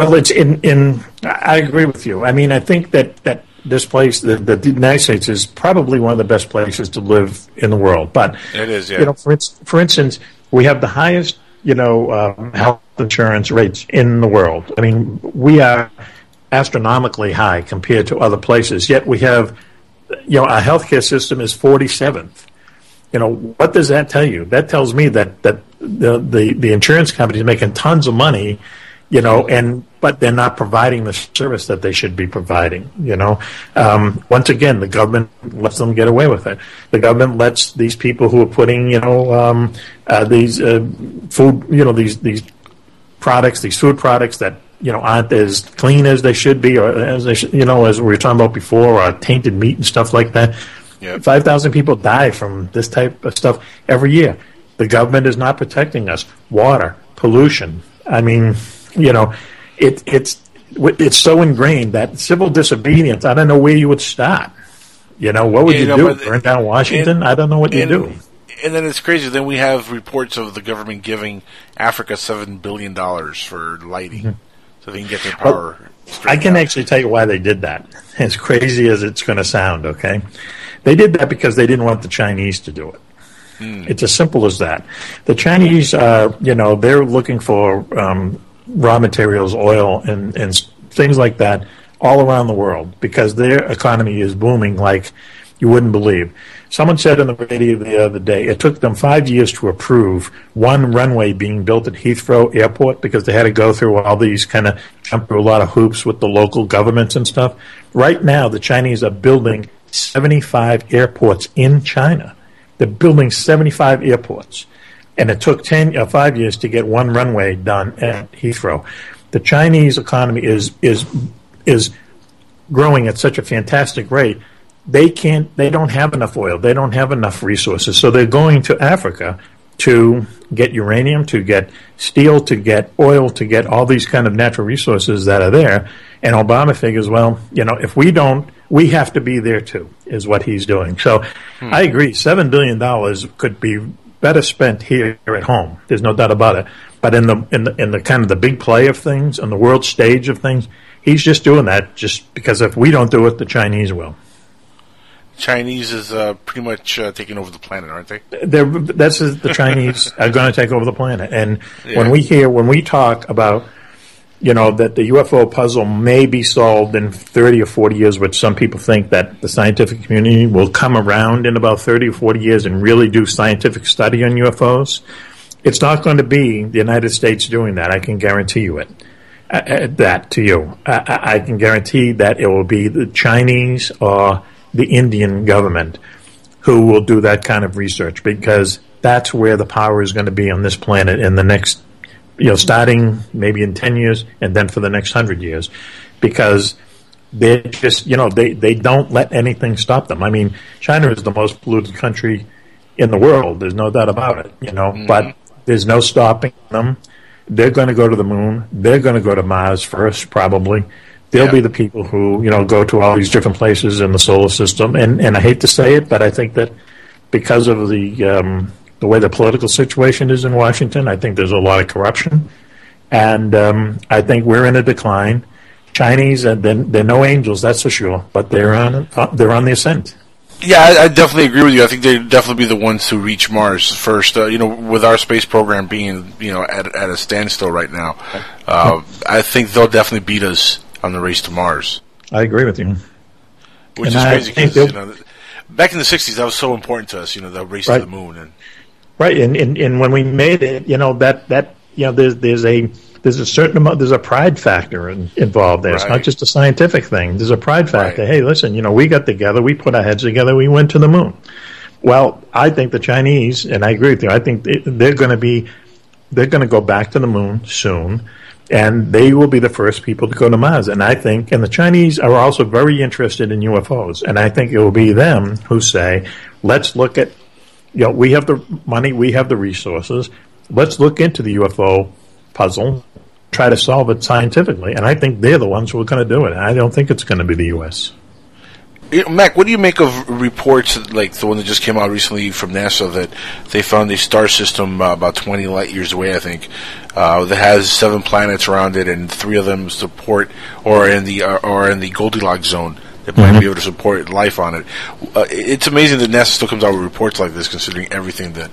Well, it's in, in. I agree with you. I mean, I think that, that this place, the, the United States, is probably one of the best places to live in the world. But It is, yeah. you know, for, for instance, we have the highest, you know, um, health insurance rates in the world. I mean, we are astronomically high compared to other places. Yet we have, you know, our healthcare system is 47th. You know, what does that tell you? That tells me that that the the, the insurance companies making tons of money. You know, and but they're not providing the service that they should be providing. You know, um, once again, the government lets them get away with it. The government lets these people who are putting, you know, um, uh, these uh, food, you know, these these products, these food products that you know aren't as clean as they should be, or as they should, you know, as we were talking about before, or tainted meat and stuff like that. Five thousand people die from this type of stuff every year. The government is not protecting us. Water, pollution. I mean, you know, it, it's it's so ingrained that civil disobedience. I don't know where you would start. You know, what would you, you know, do? Burn down Washington? I don't know what you and- do. And then it's crazy. Then we have reports of the government giving Africa seven billion dollars for lighting, Mhm. so they can get their Well, power. I can actually tell you why they did that. *laughs* As crazy as it's going to sound, okay? They did that because they didn't want the Chinese to do it. It's as simple as that. The Chinese, uh, you know, they're looking for um, raw materials, oil, and, and things like that all around the world because their economy is booming like you wouldn't believe. Someone said on the radio the other day it took them five years to approve one runway being built at Heathrow Airport because they had to go through all these kind of jump through a lot of hoops with the local governments and stuff. Right now, the Chinese are building 75 airports in China. They're building 75 airports. And it took 10, uh, five years to get one runway done at Heathrow. The Chinese economy is, is, is growing at such a fantastic rate. They can't, they don't have enough oil. They don't have enough resources. So they're going to Africa to get uranium, to get steel, to get oil, to get all these kind of natural resources that are there. And Obama figures, well, you know, if we don't we have to be there too, is what he's doing. So I agree. $7 billion could be better spent here at home. There's no doubt about it. But in the, in the, in the kind of the big play of things, on the world stage of things, he's just doing that just because if we don't do it, the Chinese will. Chinese is uh, pretty much uh, taking over the planet, aren't they? They're, that's the Chinese *laughs* are going to take over the planet. And Yeah. when we hear, when we talk about, you know, that the UFO puzzle may be solved in 30 or 40 years, which some people think that the scientific community will come around in about 30 or 40 years and really do scientific study on UFOs, it's not going to be the United States doing that. I can guarantee you it. Uh, uh, that to you. I, I I can guarantee that it will be the Chinese or the Indian government who will do that kind of research because that's where the power is going to be on this planet in the next, you know, starting maybe in 10 years and then for the next 100 years because they just, you know, they, they don't let anything stop them. I mean, China is the most polluted country in the world. There's no doubt about it, you know, but there's no stopping them. They're going to go to the moon. They're going to go to Mars first, probably. They'll be the people who, you know, go to all these different places in the solar system. And, and I hate to say it, but I think that because of the, um, the way the political situation is in Washington, I think there's a lot of corruption. And um, I think we're in a decline. Chinese, and they're, they're no angels, that's for sure, but they're on, uh, they're on the ascent. Yeah, I, I definitely agree with you. I think they'd definitely be the ones who reach Mars first. Uh, you know, with our space program being you know at at a standstill right now, uh, I think they'll definitely beat us on the race to Mars, I agree with you. which And is I crazy because you know back in the '60s that was so important to us. You know, the race Right. to the moon and Right, and, and and when we made it, you know that that you know there's there's a there's a certain amount there's a pride factor in, involved there. It's not just a scientific thing. There's a pride factor. Hey, listen, you know we got together, we put our heads together, we went to the moon. Well, I think the Chinese, and I agree with you. I think they're going to be they're going to go back to the moon soon, and they will be the first people to go to Mars. And I think, and the Chinese are also very interested in UFOs, and I think it will be them who say, let's look at you know, we have the money, we have the resources. Let's look into the UFO puzzle, try to solve it scientifically. And I think they're the ones who are going to do it. I don't think it's going to be the U.S. Mack, what do you make of reports like the one that just came out recently from NASA that they found a star system uh, about 20 light years away, I think, uh, that has seven planets around it, and three of them support or in the uh, or in the Goldilocks zone that might Mhm. be able to support life on it. Uh, it's amazing that NASA still comes out with reports like this, considering everything that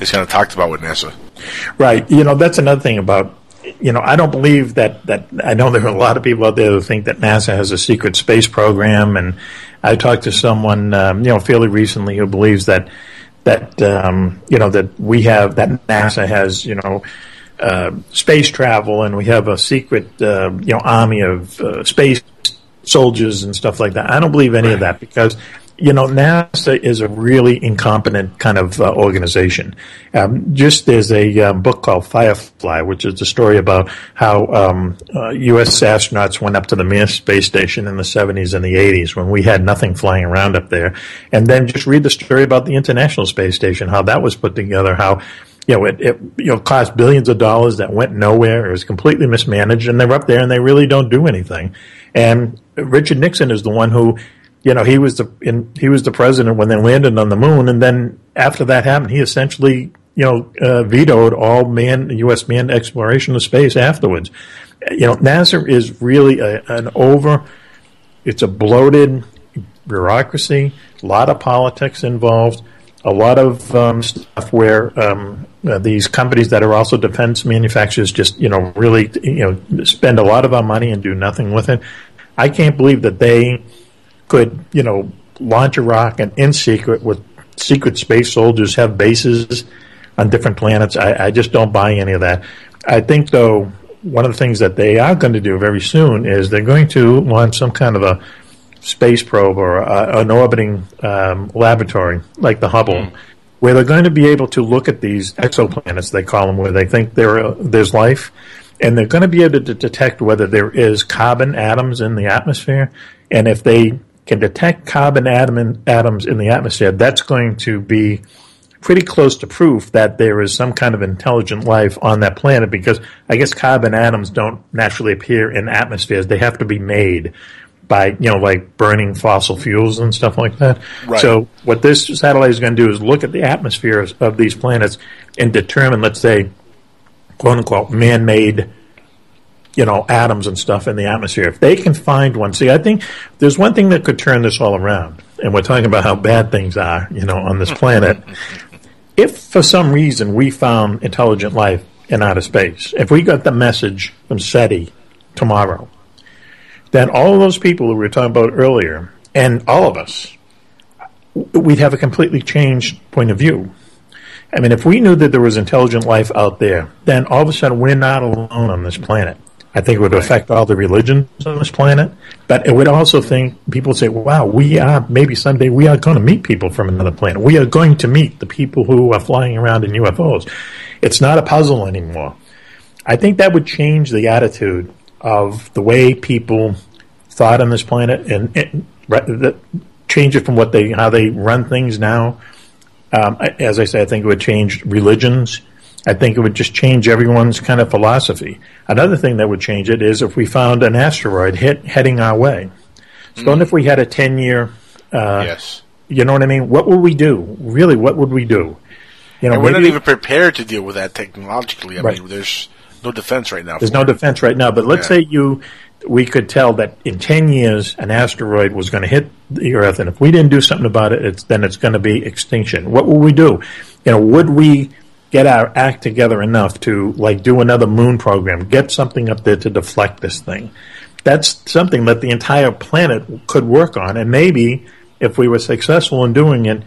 is kind of talked about with NASA. Right. You know, that's another thing about, you know, I don't believe that, that, I know there are a lot of people out there who think that NASA has a secret space program. And I talked to someone, um, you know, fairly recently who believes that, that, um, you know, that we have, that NASA has, you know, uh, space travel and we have a secret, uh, you know, army of uh, space soldiers and stuff like that. I don't believe any of that because, you know, NASA is a really incompetent kind of uh, organization. Um, just there's a um, book called Firefly, which is the story about how um, uh, U.S. astronauts went up to the Mir space station in the 70s and the 80s when we had nothing flying around up there. And then just read the story about the International Space Station, how that was put together, how you know, it, it you know cost billions of dollars that went nowhere. It was completely mismanaged, and they're up there and they really don't do anything. And Richard Nixon is the one who, you know, he was the in, he was the president when they landed on the moon, and then after that happened, he essentially you know uh, vetoed all man U.S. manned exploration of space afterwards. You know, NASA is really a, an over. It's a bloated bureaucracy, a lot of politics involved, a lot of um, stuff where um, uh, these companies that are also defense manufacturers just you know really you know spend a lot of our money and do nothing with it. I can't believe that they could you know launch a rocket in secret with secret space soldiers have bases on different planets. I, I just don't buy any of that. I think though one of the things that they are going to do very soon is they're going to launch some kind of a space probe or uh, an orbiting um, laboratory like the Hubble, where they're going to be able to look at these exoplanets, they call them, where they think there uh, there's life, and they're going to be able to detect whether there is carbon atoms in the atmosphere, and if they can detect carbon atom atoms in the atmosphere, that's going to be pretty close to proof that there is some kind of intelligent life on that planet because I guess carbon atoms don't naturally appear in atmospheres. They have to be made by you know like burning fossil fuels and stuff like that. Right. So what this satellite is going to do is look at the atmospheres of these planets and determine, let's say, quote unquote, man-made, you know, atoms and stuff in the atmosphere. If they can find one, see, I think there's one thing that could turn this all around, and we're talking about how bad things are, you know, on this planet. *laughs* if for some reason we found intelligent life in outer space, if we got the message from SETI tomorrow, then all of those people who we were talking about earlier, and all of us, we'd have a completely changed point of view. I mean, if we knew that there was intelligent life out there, then all of a sudden we're not alone on this planet. I think it would affect all the religions on this planet, but it would also think people say, "Wow, we are maybe someday we are going to meet people from another planet. We are going to meet the people who are flying around in UFOs." It's not a puzzle anymore. I think that would change the attitude of the way people thought on this planet, and, and the, change it from what they how they run things now. Um, as I say, I think it would change religions. I think it would just change everyone's kind of philosophy. Another thing that would change it is if we found an asteroid hit heading our way. So, and if we had a ten year, uh, yes, you know what I mean? What would we do? Really, what would we do? You know, and we're not even prepared to deal with that technologically. I Right. mean, there's no defense right now. There's no it. defense right now, but let's Yeah. say you, we could tell that in 10 years an asteroid was going to hit the Earth, and if we didn't do something about it, it's, then it's going to be extinction. What would we do? You know, would we get our act together enough to like do another moon program, get something up there to deflect this thing? That's something that the entire planet could work on, and maybe if we were successful in doing it,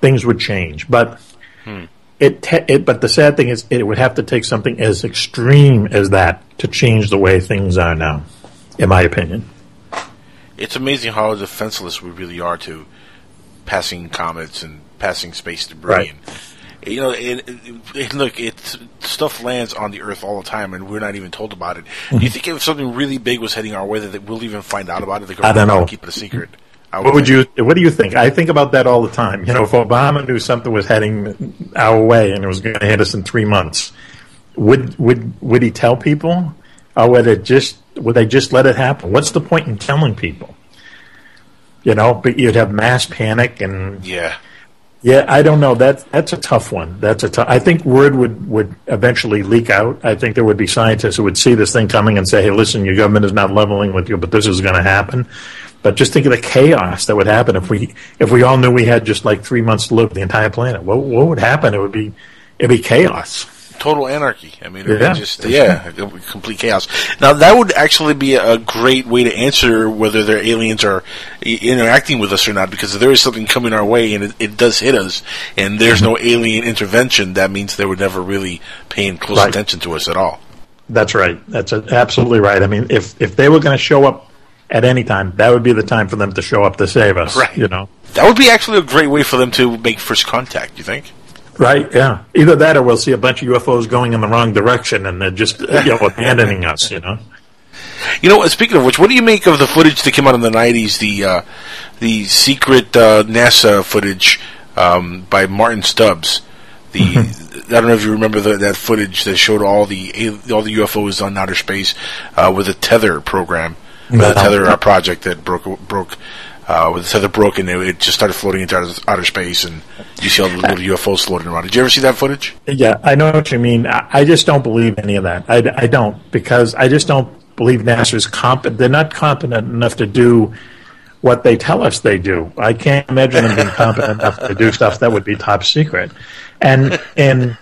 things would change. But hmm. It, te- it but the sad thing is it would have to take something as extreme as that to change the way things are now in my opinion It's amazing how defenseless we really are to passing comets and passing space debris. Right. And, you know, look, it's stuff lands on the Earth all the time, and we're not even told about it. Do you mm-hmm. think if something really big was heading our way, that we'll even find out about it? The I don't know. Keep it a secret. What would you what do you think i think about that all the time you know if obama knew something was heading our way and it was going to hit us in three months would would would he tell people or would it just would they just let it happen what's the point in telling people you know but you'd have mass panic and Yeah. Yeah, I don't know. That's that's a tough one. That's a tough. I think word would would eventually leak out. I think there would be scientists who would see this thing coming and say, "Hey, listen, your government is not leveling with you, but this is going to happen." But just think of the chaos that would happen if we if we all knew we had just like three months to live the entire planet. What what would happen? It would be it'd be chaos. Total anarchy. I mean, Yeah. just yeah, it would be complete chaos. Now that would actually be a great way to answer whether their aliens are interacting with us or not, because if there is something coming our way and it, it does hit us, and there's no Mm-hmm. alien intervention, that means they were never really paying close Right. attention to us at all. That's right. That's absolutely right. I mean, if if they were going to show up at any time, that would be the time for them to show up to save us. Right. You know. That would be actually a great way for them to make first contact. You think? Right, yeah. Either that or we'll see a bunch of UFOs going in the wrong direction and they're just you know *laughs* abandoning us, you know. You know, speaking of which, what do you make of the footage that came out in the '90s? The uh, the secret uh, NASA footage um, by Martyn Stubbs. The Mm-hmm. I don't know if you remember the, that footage that showed all the all the UFOs on outer space uh, with a Tether program, the No. Tether uh, project that broke broke. Uh, with the tether broken, it, it just started floating into outer, outer space, and you see all the little UFOs floating around. Did you ever see that footage? Yeah, I know what you mean. I, I just don't believe any of that. I, I don't because I just don't believe NASA's competent. They're not competent enough to do what they tell us they do. I can't imagine them being competent enough to do stuff that would be top secret. And and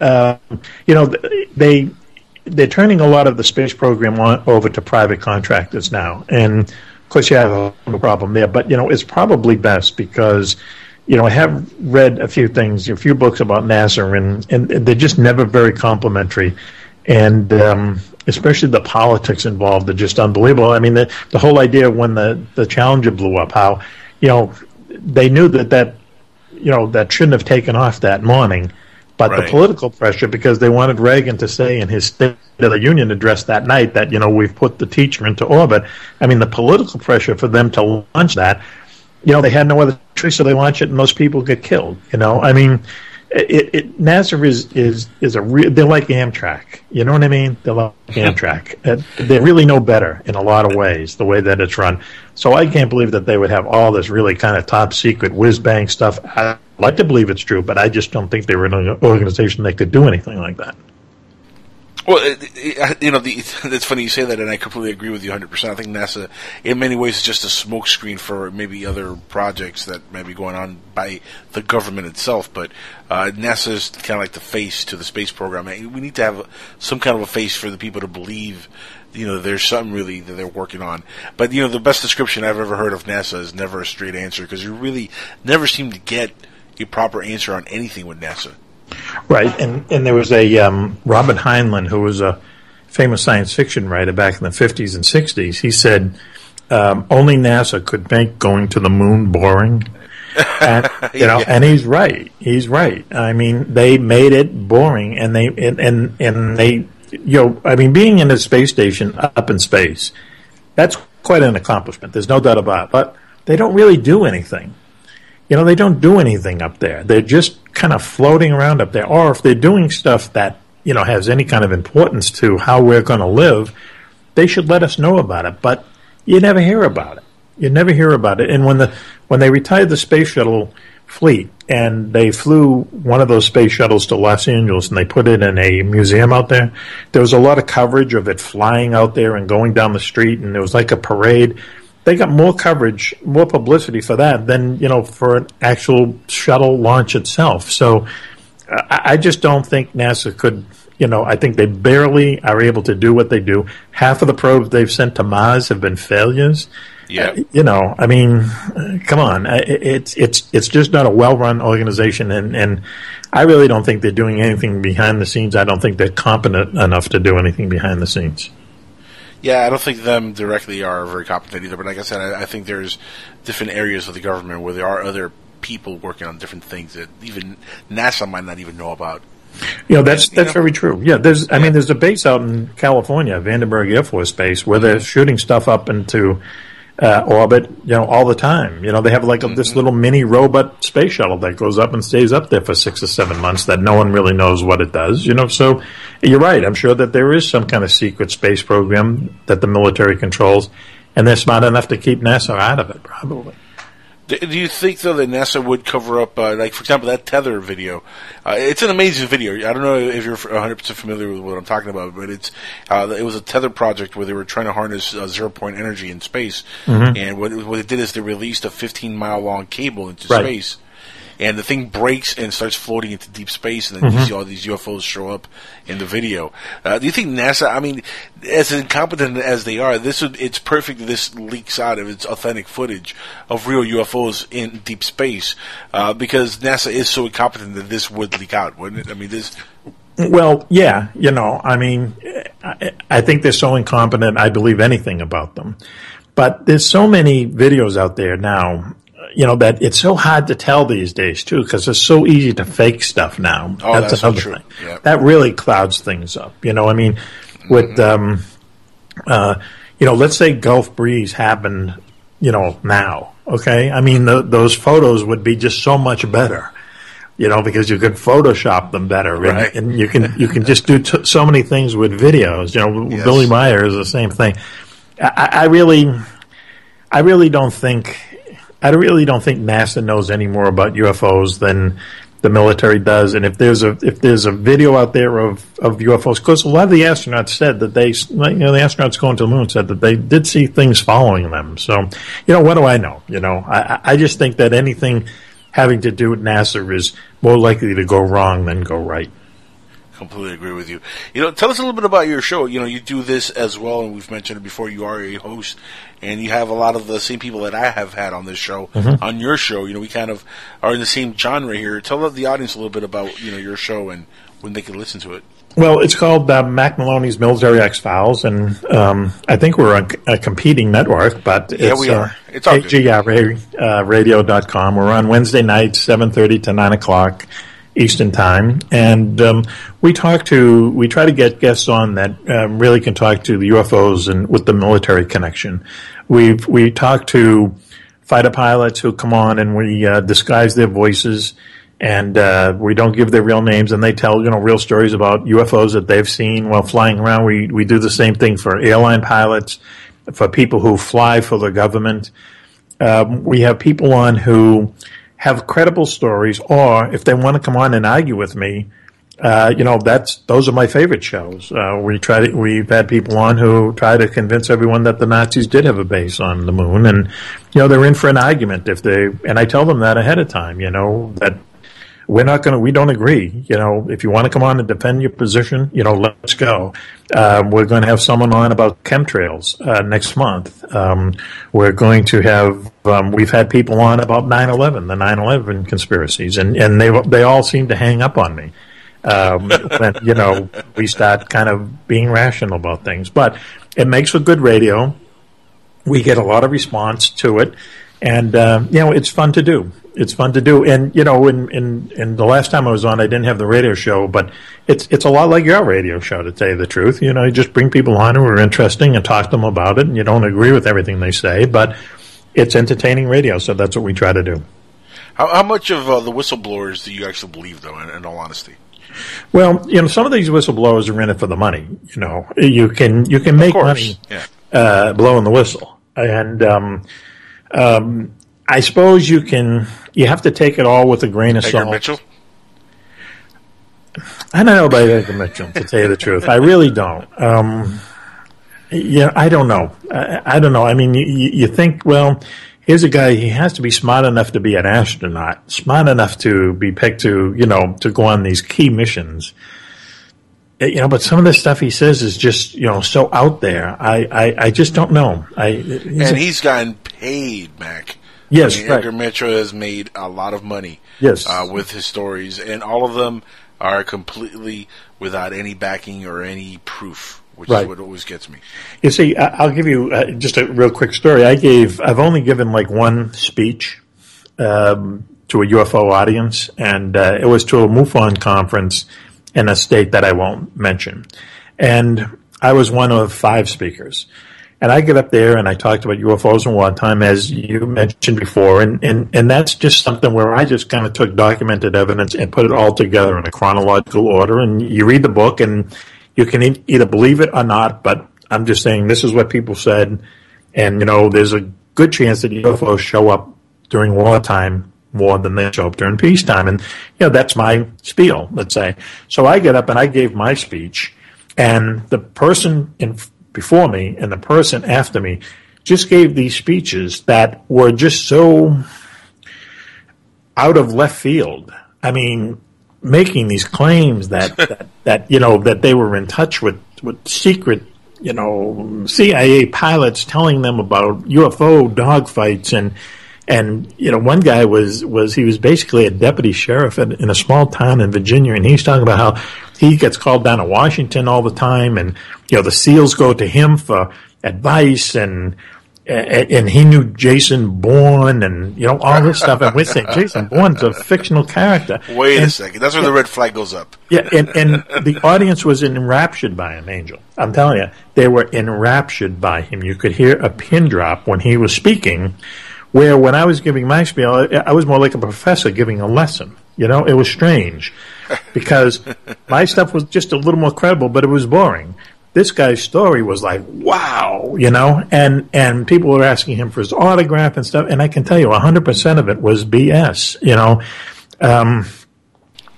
uh, you know they they're turning a lot of the space program on, over to private contractors now, and of course you have a problem there. But you know it's probably best because you know I have read a few things, a few books about NASA, and and they're just never very complimentary, and um, especially the politics involved are just unbelievable. I mean the the whole idea when the the Challenger blew up, how you know they knew that that you know that shouldn't have taken off that morning. But the political pressure, because they wanted Reagan to say in his State of the Union address that night that you know we've put the teacher into orbit. I mean, the political pressure for them to launch that, you know, they had no other choice, so they launch it, and most people get killed. You know, I mean, it, it, NASA is is is a re- they're like Amtrak. You know what I mean? They're like *laughs* Amtrak. They really know better in a lot of ways the way that it's run. So I can't believe that they would have all this really kind of top secret whiz bang stuff. I like to believe it's true, but I just don't think they were an organization that could do anything like that. Well, you know, the, *laughs* it's funny you say that, and I completely agree with you 100%. I think NASA, in many ways, is just a smokescreen for maybe other projects that may be going on by the government itself. But uh, NASA is kind of like the face to the space program. We need to have some kind of a face for the people to believe, you know, there's something really that they're working on. But, you know, the best description I've ever heard of NASA is never a straight answer because you really never seem to get a proper answer on anything with NASA. Right, and and there was a um, Robert Heinlein who was a famous science fiction writer back in the fifties and sixties. He said um, only NASA could make going to the moon boring. *laughs* And, you know, Yeah. and he's right. He's right. I mean, they made it boring, and they and and, and they, you know, I mean, being in a space station up in space, that's quite an accomplishment. There's no doubt about it. But they don't really do anything. You know, they don't do anything up there. They're just kind of floating around up there. Or if they're doing stuff that, you know, has any kind of importance to how we're going to live, they should let us know about it. But you never hear about it. You never hear about it. And when the when they retired the space shuttle fleet and they flew one of those space shuttles to Los Angeles and they put it in a museum out there, there was a lot of coverage of it flying out there and going down the street and it was like a parade they got more coverage, more publicity for that than you know for an actual shuttle launch itself. So I, I just don't think NASA could. You know, I think they barely are able to do what they do. Half of the probes they've sent to Mars have been failures. Yeah. Uh, you know, I mean, come on, it's it's it's just not a well-run organization, and and I really don't think they're doing anything behind the scenes. I don't think they're competent enough to do anything behind the scenes. Yeah, I don't think them directly are very competent either. But like I said, I, I think there's different areas of the government where there are other people working on different things that even NASA might not even know about. You know, that's that's very true. Yeah, there's I mean there's a base out in California, Vandenberg Air Force Base, where they're mm-hmm. shooting stuff up into uh, orbit, you know, all the time. You know, they have like a, this little mini robot space shuttle that goes up and stays up there for six or seven months that no one really knows what it does. You know, so you're right. I'm sure that there is some kind of secret space program that the military controls, and they're smart enough to keep NASA out of it, probably. Do, do you think though that NASA would cover up, uh, like for example, that tether video? Uh, it's an amazing video. I don't know if you're 100 percent familiar with what I'm talking about, but it's uh, it was a tether project where they were trying to harness uh, zero point energy in space, Mhm. and what, what it did is they released a 15 mile long cable into Right. space. And the thing breaks and starts floating into deep space, and then you Mhm. see all these UFOs show up in the video. Uh, do you think NASA? I mean, as incompetent as they are, this would it's perfect. This leaks out of its authentic footage of real UFOs in deep space uh, because NASA is so incompetent that this would leak out, wouldn't it? I mean, this. Well, yeah, you know, I mean, I, I think they're so incompetent. I believe anything about them, but there's so many videos out there now. You know that it's so hard to tell these days too, because it's so easy to fake stuff now. Oh, that's so another true. thing. Yeah. That really clouds things up. You know, I mean, with um, uh, you know, let's say Gulf Breeze happened, you know, now. Okay, I mean, th those photos would be just so much better you know, because you could Photoshop them better, Right. and you can you can just do t- so many things with videos. You know, Yes. Billy Meier is the same thing. I I really, I really don't think, I really don't think NASA knows any more about UFOs than the military does. And if there's a if there's a video out there of of UFOs, because a lot of the astronauts said that they, you know, the astronauts going to the moon said that they did see things following them. So, you know, what do I know? You know, I, I I just think that anything having to do with NASA is more likely to go wrong than go right. Completely agree with you. You know, tell us a little bit about your show. You know, you do this as well, and we've mentioned it before. You are a host, and you have a lot of the same people that I have had on this show Mhm. on your show. You know, we kind of are in the same genre here. Tell the audience a little bit about you know your show and when they can listen to it. Well, it's called uh, Mack Maloney's Military X Files, and um, I think we're a, a competing network, but Yeah, it's, we are. Uh, It's all good. KGRA, uh, radio.com. We're on Wednesday nights, 7.30 to 9 o'clock Eastern Time, and um, we talk to, we try to get guests on that um, really can talk to the UFOs and with the military connection. We've, we talk to fighter pilots who come on and we uh, disguise their voices and uh, we don't give their real names, and they tell you know real stories about UFOs that they've seen while flying around. We we do the same thing for airline pilots, for people who fly for the government. Um, we have people on who have credible stories, or if they want to come on and argue with me, uh, you know, that's those are my favorite shows. Uh, we try to, we've had people on who try to convince everyone that the Nazis did have a base on the moon, and you know, they're in for an argument if they. And I tell them that ahead of time. You know that we're not going to, we don't agree. You know, if you want to come on and defend your position, you know, let's go. Um, we're going to have someone on about chemtrails uh, next month. Um, we're going to have, um, we've had people on about 9-11, the 9-11 conspiracies, and, and they, they all seem to hang up on me. Um, *laughs* when, you know, we start kind of being rational about things. But it makes for good radio. We get a lot of response to it. And, uh, you know, it's fun to do it's fun to do. And you know, in, in in the last time I was on, I didn't have the radio show, but it's it's a lot like your radio show, to tell you the truth. You know, you just bring people on who are interesting and talk to them about it, and you don't agree with everything they say, but it's entertaining radio, so that's what we try to do. How, how much of uh, the whistleblowers do you actually believe, though? In, in all honesty, Well, you know, some of these whistleblowers are in it for the money. You know, you can you can make money yeah. uh, blowing the whistle, and um, um, I suppose you can. You have to take it all with a grain of salt. Mitchell. I don't know about Edgar Mitchell, to tell you the truth. I really don't. Um, yeah, I don't know. I, I don't know. I mean, you, you think, well, here's a guy. He has to be smart enough to be an astronaut, smart enough to be picked to, you know, to go on these key missions. Uh, You know, but some of the stuff he says is just, you know, so out there. I, I, I just don't know. I, he's and a- he's gotten paid, Mack. Yes, I mean, right. Edgar Mitchell has made a lot of money. Yes. uh, with his stories, and all of them are completely without any backing or any proof, which Right. is what always gets me. You see, I- I'll give you uh, just a real quick story. I gave, I've only given like one speech um, to a UFO audience, and uh, it was to a MUFON conference in a state that I won't mention. And I was one of five speakers. And I get up there and I talked about UFOs in wartime, as you mentioned before, and, and, and that's just something where I just kind of took documented evidence and put it all together in a chronological order. And you read the book and you can either believe it or not, but I'm just saying this is what people said. And, you know, there's a good chance that UFOs show up during wartime more than they show up during peacetime. And, you know, that's my spiel, let's say. So I get up and I gave my speech, and the person in before me and the person after me just gave these speeches that were just so out of left field. I mean, making these claims that, *laughs* that, that you know that they were in touch with with secret you know CIA pilots telling them about UFO dogfights and and you know one guy was was he was basically a deputy sheriff in, in a small town in Virginia and he's talking about how he gets called down to Washington all the time and you know the SEALs go to him for advice and and, and he knew Jason Bourne and you know all this stuff and we're saying Jason Bourne's a fictional character Wait a second, that's where the red flag goes up. yeah, and, and the audience was enraptured by him, Angel. I'm telling you, they were enraptured by him. You could hear a pin drop when he was speaking, where when I was giving my spiel, I, I was more like a professor giving a lesson. You know, it was strange because *laughs* my stuff was just a little more credible, but it was boring. This guy's story was like, wow, you know, and, and people were asking him for his autograph and stuff. And I can tell you 100% of it was BS, you know. Um,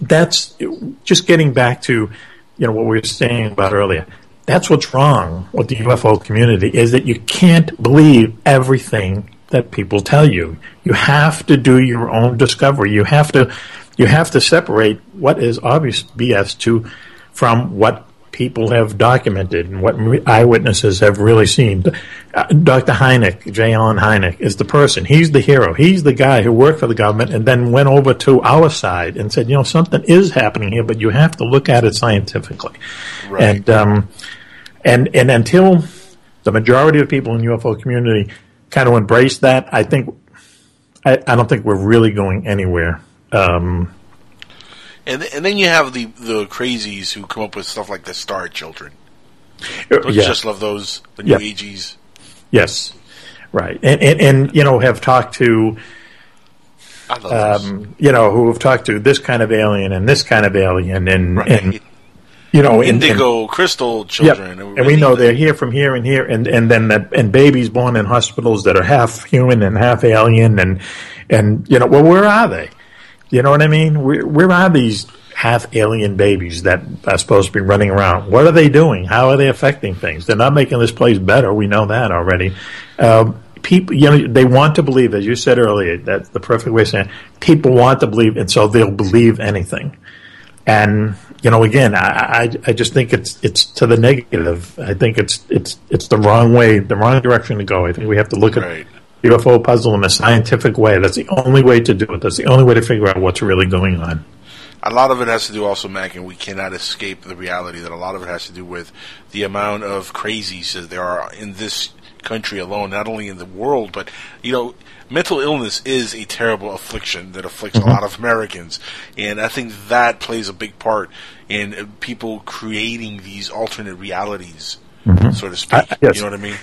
that's just getting back to you know what we were saying about earlier. That's what's wrong with the UFO community is that you can't believe everything that people tell you. You have to do your own discovery. You have to you have to separate what is obvious BS to from what people have documented and what eyewitnesses have really seen. Uh, Dr. Hynek, J. Allen Hynek, is the person. He's the hero. He's the guy who worked for the government and then went over to our side and said, you know, something is happening here, but you have to look at it scientifically. Right. And um, and and until the majority of people in the UFO community kind of embrace that, I think I, I don't think we're really going anywhere. Um, And th- and then you have the the crazies who come up with stuff like the Star Children. Uh, Don't yeah. you just love those the New Yeah. Ages. Yes, right, and, and and you know have talked to um, you know, who have talked to this kind of alien and this kind of alien, and and you know, and- and- indigo crystal Yep. children. And we know they're here from here and here, and and then that, and babies born in hospitals that are half human and half alien, and and you know, well, where are they? You know what I mean? Where where are these half alien babies that are supposed to be running around? What are they doing? How are they affecting things? They're not making this place better. We know that already. Um, people, you know, they want to believe, as you said earlier, that's the perfect way of saying. It. People want to believe, and so they'll believe anything. And you know, again, I, I I just think it's it's to the negative. I think it's it's it's the wrong way, the wrong direction to go. I think we have to look at the UFO puzzle in a scientific way. That's the only way to do it. That's the only way to figure out what's really going on. A lot of it has to do also, Mack, and we cannot escape the reality that a lot of it has to do with the amount of crazies that there are in this country alone, not only in the world, but, you know, mental illness is a terrible affliction that afflicts Mhm. a lot of Americans. And I think that plays a big part in uh, people creating these alternate realities, Mhm. so to speak. I- yes. You know what I mean?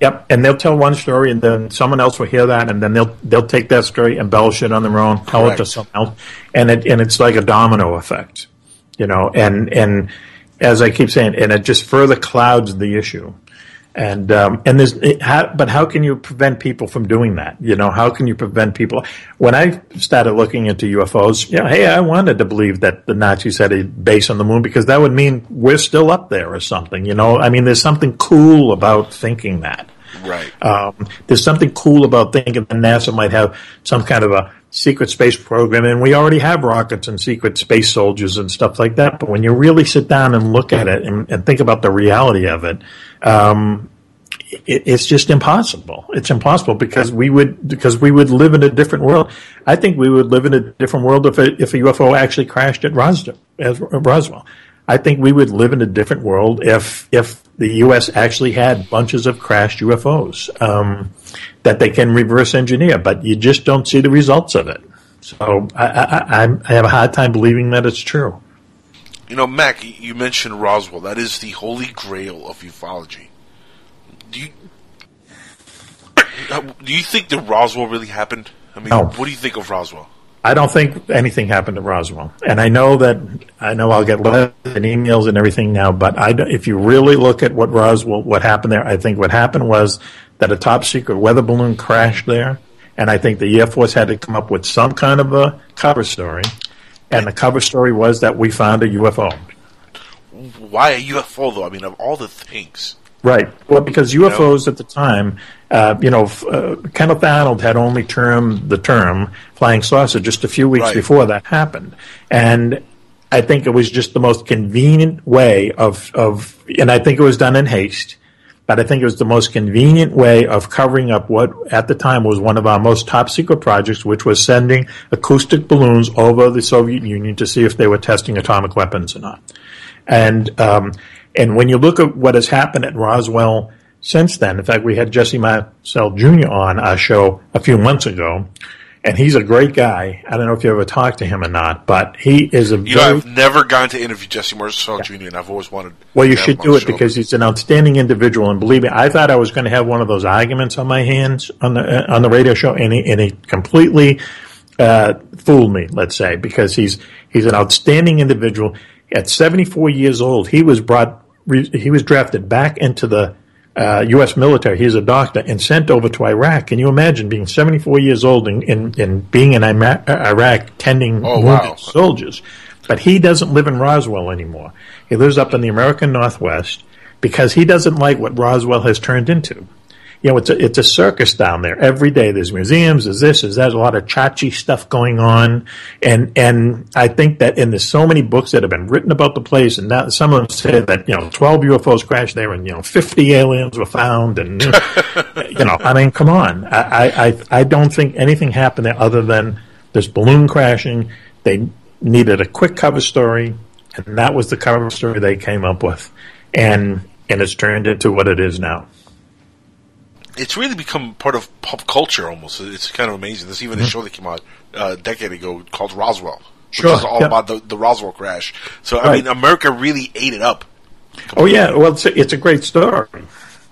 Yep, and they'll tell one story, and then someone else will hear that, and then they'll they'll take that story, embellish it on their own, tell it to someone else, and it and it's like a domino effect, you know. And and as I keep saying, and it just further clouds the issue. And um, and there's it, how, but how can you prevent people from doing that? You know, how can you prevent people? When I started looking into UFOs, yeah, hey, I wanted to believe that the Nazis had a base on the moon because that would mean we're still up there or something. You know, I mean, there's something cool about thinking that. Right. Um, there's something cool about thinking that NASA might have some kind of a secret space program, and we already have rockets and secret space soldiers and stuff like that. But when you really sit down and look at it and, and think about the reality of it, um, it, it's just impossible. It's impossible because we would because we would live in a different world. I think we would live in a different world if a, if a UFO actually crashed at Roswell. Roswell. I think we would live in a different world if if the U.S. actually had bunches of crashed UFOs um, that they can reverse engineer, but you just don't see the results of it. So I, I, I I have a hard time believing that it's true. You know, Mack, you mentioned Roswell. That is the holy grail of ufology. Do you do you think that Roswell really happened? I mean, No. what do you think of Roswell? I don't think anything happened at Roswell, and I know that I know I'll get letters and emails and everything now. But I, if you really look at what Roswell, what happened there, I think what happened was that a top secret weather balloon crashed there, and I think the Air Force had to come up with some kind of a cover story, and the cover story was that we found a UFO. Why a UFO though? I mean, of all the things. Right. Well, because UFOs at the time, uh, you know, uh, Kenneth Arnold had only termed the term flying saucer just a few weeks Right. before that happened, and I think it was just the most convenient way of of, and I think it was done in haste. But I think it was the most convenient way of covering up what at the time was one of our most top secret projects, which was sending acoustic balloons over the Soviet Union to see if they were testing atomic weapons or not. And um, and when you look at what has happened at Roswell since then, in fact, we had Jesse Marcel Jr. on our show a few months ago, and he's a great guy. I don't know if you ever talked to him or not, but he is a You know, I've never gone to interview Jesse Marcel Jr. and I've always wanted. well, you should do it show. because he's an outstanding individual. And believe me, I thought I was going to have one of those arguments on my hands on the uh, on the radio show, and he, and he completely uh, fooled me. Let's say because he's he's an outstanding individual. At 74 years old, he was brought re- he was drafted back into the uh, U.S. military. He's a doctor and sent over to Iraq. Can you imagine being 74 years old and, and, and being in Ima- uh, Iraq tending Oh, wounded wow. soldiers? But he doesn't live in Roswell anymore. He lives up in the American Northwest because he doesn't like what Roswell has turned into. You know, it's a, it's a circus down there. Every day there's museums, there's this, there's that, there's a lot of chachi stuff going on. And, and I think that, and there's so many books that have been written about the place, and some of them say that, you know, 12 UFOs crashed there and, you know, 50 aliens were found. And, *laughs* you know, I mean, come on. I, I, I- I don't think anything happened there other than this balloon crashing. They needed a quick cover story, and that was the cover story they came up with. And, and it's turned into what it is now. It's really become part of pop culture almost. It's kind of amazing. There's even a Mhm. show that came out uh, a decade ago called Roswell, which Sure, is all yeah. about the, the Roswell crash. So I mean, America really ate it up. Oh yeah, well it's a, it's a great story.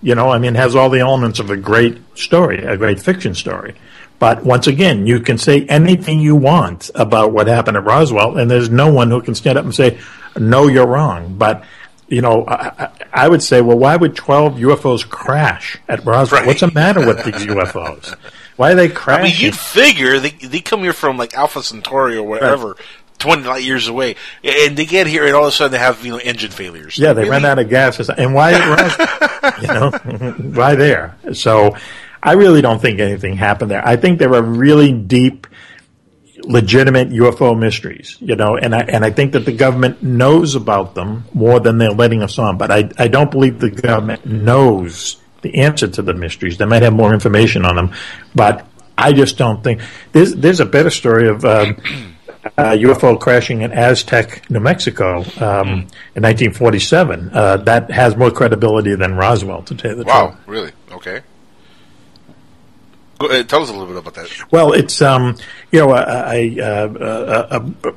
You know, I mean, it has all the elements of a great story, a great fiction story. But once again, you can say anything you want about what happened at Roswell, and there's no one who can stand up and say, "No, you're wrong." But you know, I, I- would say, well, why would 12 UFOs crash at Roswell? What's the matter with these *laughs* UFOs? Why are they crashing? I mean, you'd figure they they come here from like Alpha Centauri or whatever, twenty light years away, and they get here and all of a sudden they have you know engine failures. Yeah, they Really? ran out of gas, and why *laughs* at Roswell? you know, why there? So, I really don't think anything happened there. I think there are really deep, legitimate UFO mysteries. You know, and I and I think that the government knows about them more than they're letting us on. But I I don't believe the government knows the answer to the mysteries. They might have more information on them, but I just don't think there's there's a better story of. Um, uh, UFO crashing in Aztec, New Mexico, um, in 1947. Uh, that has more credibility than Roswell, to tell you the Wow, truth. Wow, really? Okay. Tell us a little bit about that. Well, it's um, you know, a, a, a, a,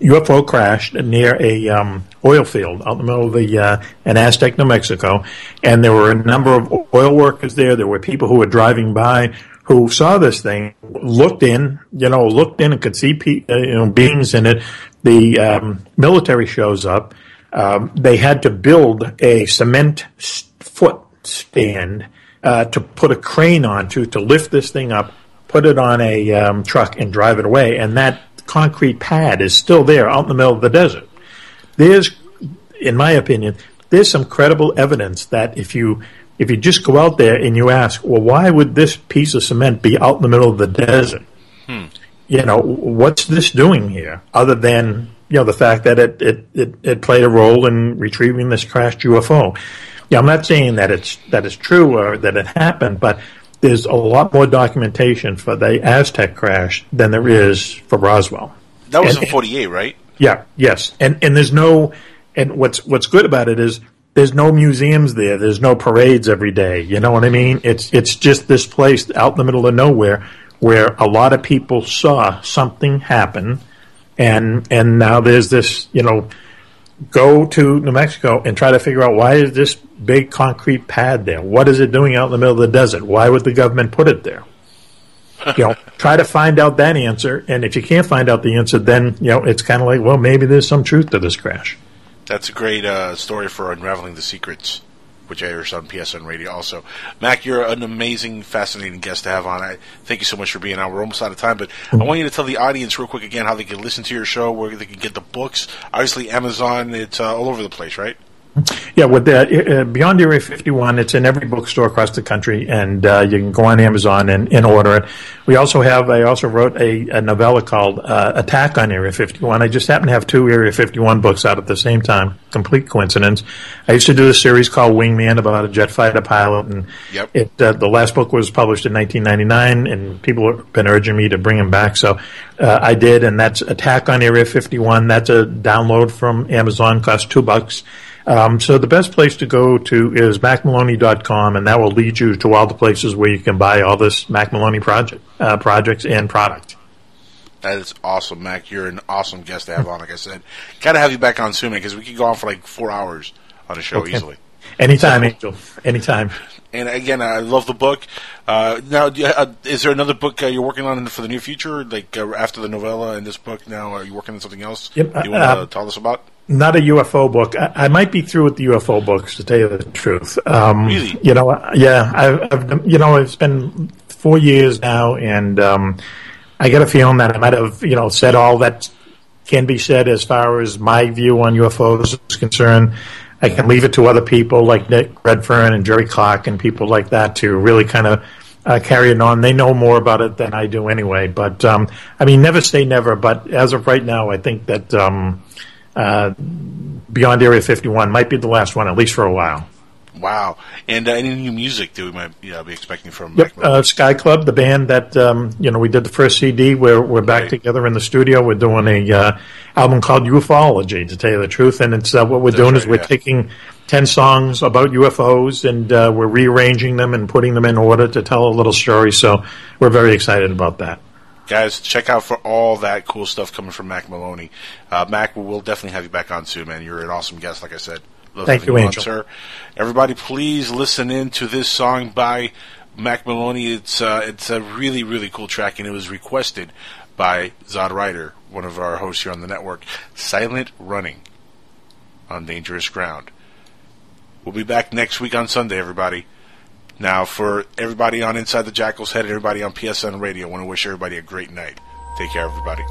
UFO crashed near a um, oil field out in the middle of the uh, in Aztec, New Mexico, and there were a number of oil workers there. There were people who were driving by who saw this thing, looked in, you know, looked in and could see pe- uh, you know beings in it. The um, military shows up. Um, they had to build a cement s- foot stand uh, to put a crane onto to lift this thing up, put it on a um, truck, and drive it away. And that concrete pad is still there out in the middle of the desert. There's, in my opinion, there's some credible evidence that if you if you just go out there and you ask, well, why would this piece of cement be out in the middle of the desert? Hmm. you know, what's this doing here other than, you know, the fact that it, it, it, it played a role in retrieving this crashed UFO? Yeah, I'm not saying that it's, that it's true or that it happened, but there's a lot more documentation for the Aztec crash than there is for Roswell. That was And- in '48, right? yeah, yes, and and there's no, and what's what's good about it is there's no museums there. There's no parades every day. You know what I mean? It's it's just this place out in the middle of nowhere where a lot of people saw something happen, and and now there's this you know go to New Mexico and try to figure out why is this big concrete pad there? What is it doing out in the middle of the desert? Why would the government put it there? *laughs* you know, try to find out that answer. And if you can't find out the answer, then you know it's kind of like, well, maybe there's some truth to this crash. That's a great uh, story for unraveling the secrets, which airs on PSN Radio. Also, Mack, you're an amazing, fascinating guest to have on. I thank you so much for being on. We're almost out of time, but I want you to tell the audience real quick again how they can listen to your show, where they can get the books. Obviously, Amazon. It's uh, all over the place, right? Yeah, with the uh, Beyond Area 51, it's in every bookstore across the country, and uh, you can go on Amazon and, and order it. We also have, I also wrote a, a novella called uh, Attack on Area 51. I just happen to have two Area 51 books out at the same time. Complete coincidence. I used to do a series called Wingman about a jet fighter pilot, and Yep. it uh, the last book was published in 1999, and people have been urging me to bring him back, so uh, I did, and that's Attack on Area 51. That's a download from Amazon, costs two bucks. Um, so the best place to go to is macmaloney.com, and that will lead you to all the places where you can buy all this Mack Maloney project uh, projects and product. That is awesome, Mack. You're an awesome guest to have on. Like I said, gotta have you back on soon, man, because we could go on for like four hours on a show Okay. easily. Anytime, Angel. Anytime. And again, I love the book. Uh, now, uh, is there another book uh, you're working on for the near future? Like uh, after the novella and this book, now are you working on something else? Yep, you want to uh, tell us about? Not a UFO book. I, I might be through with the UFO books, to tell you the truth. Um, Really? You know, yeah. I've, I've, you know, it's been four years now, and um, I get a feeling that I might have, you know, said all that can be said as far as my view on UFOs is concerned. I can leave it to other people like Nick Redfern and Jerry Clark and people like that to really kind of uh, carry it on. They know more about it than I do anyway. But um, I mean, never say never. But as of right now, I think that um, uh, Beyond Area 51 might be the last one, at least for a while. Wow. And uh, any new music that we might uh, be expecting from Yep, uh, Sky Club, the band that um, you know we did the first CD. We're we're back together in the studio. We're doing a uh, album called Ufology, to tell you the truth. And it's uh, what we're doing is we're taking ten songs about UFOs and uh, we're rearranging them and putting them in order to tell a little story. So we're very excited about that. Guys, check out for all that cool stuff coming from Mack Maloney. Uh, Mack, we'll definitely have you back on soon, man. You're an awesome guest, like I said. Love Thank you, on, Angel. sir. Everybody, please listen in to this song by Mack Maloney. It's uh, it's a really really cool track, and it was requested by Zod Ryder, one of our hosts here on the network. Silent Running on Dangerous Ground. We'll be back next week on Sunday, everybody. Now, for everybody on Inside the Jackal's Head, and everybody on PSN Radio, I want to wish everybody a great night. Take care, everybody.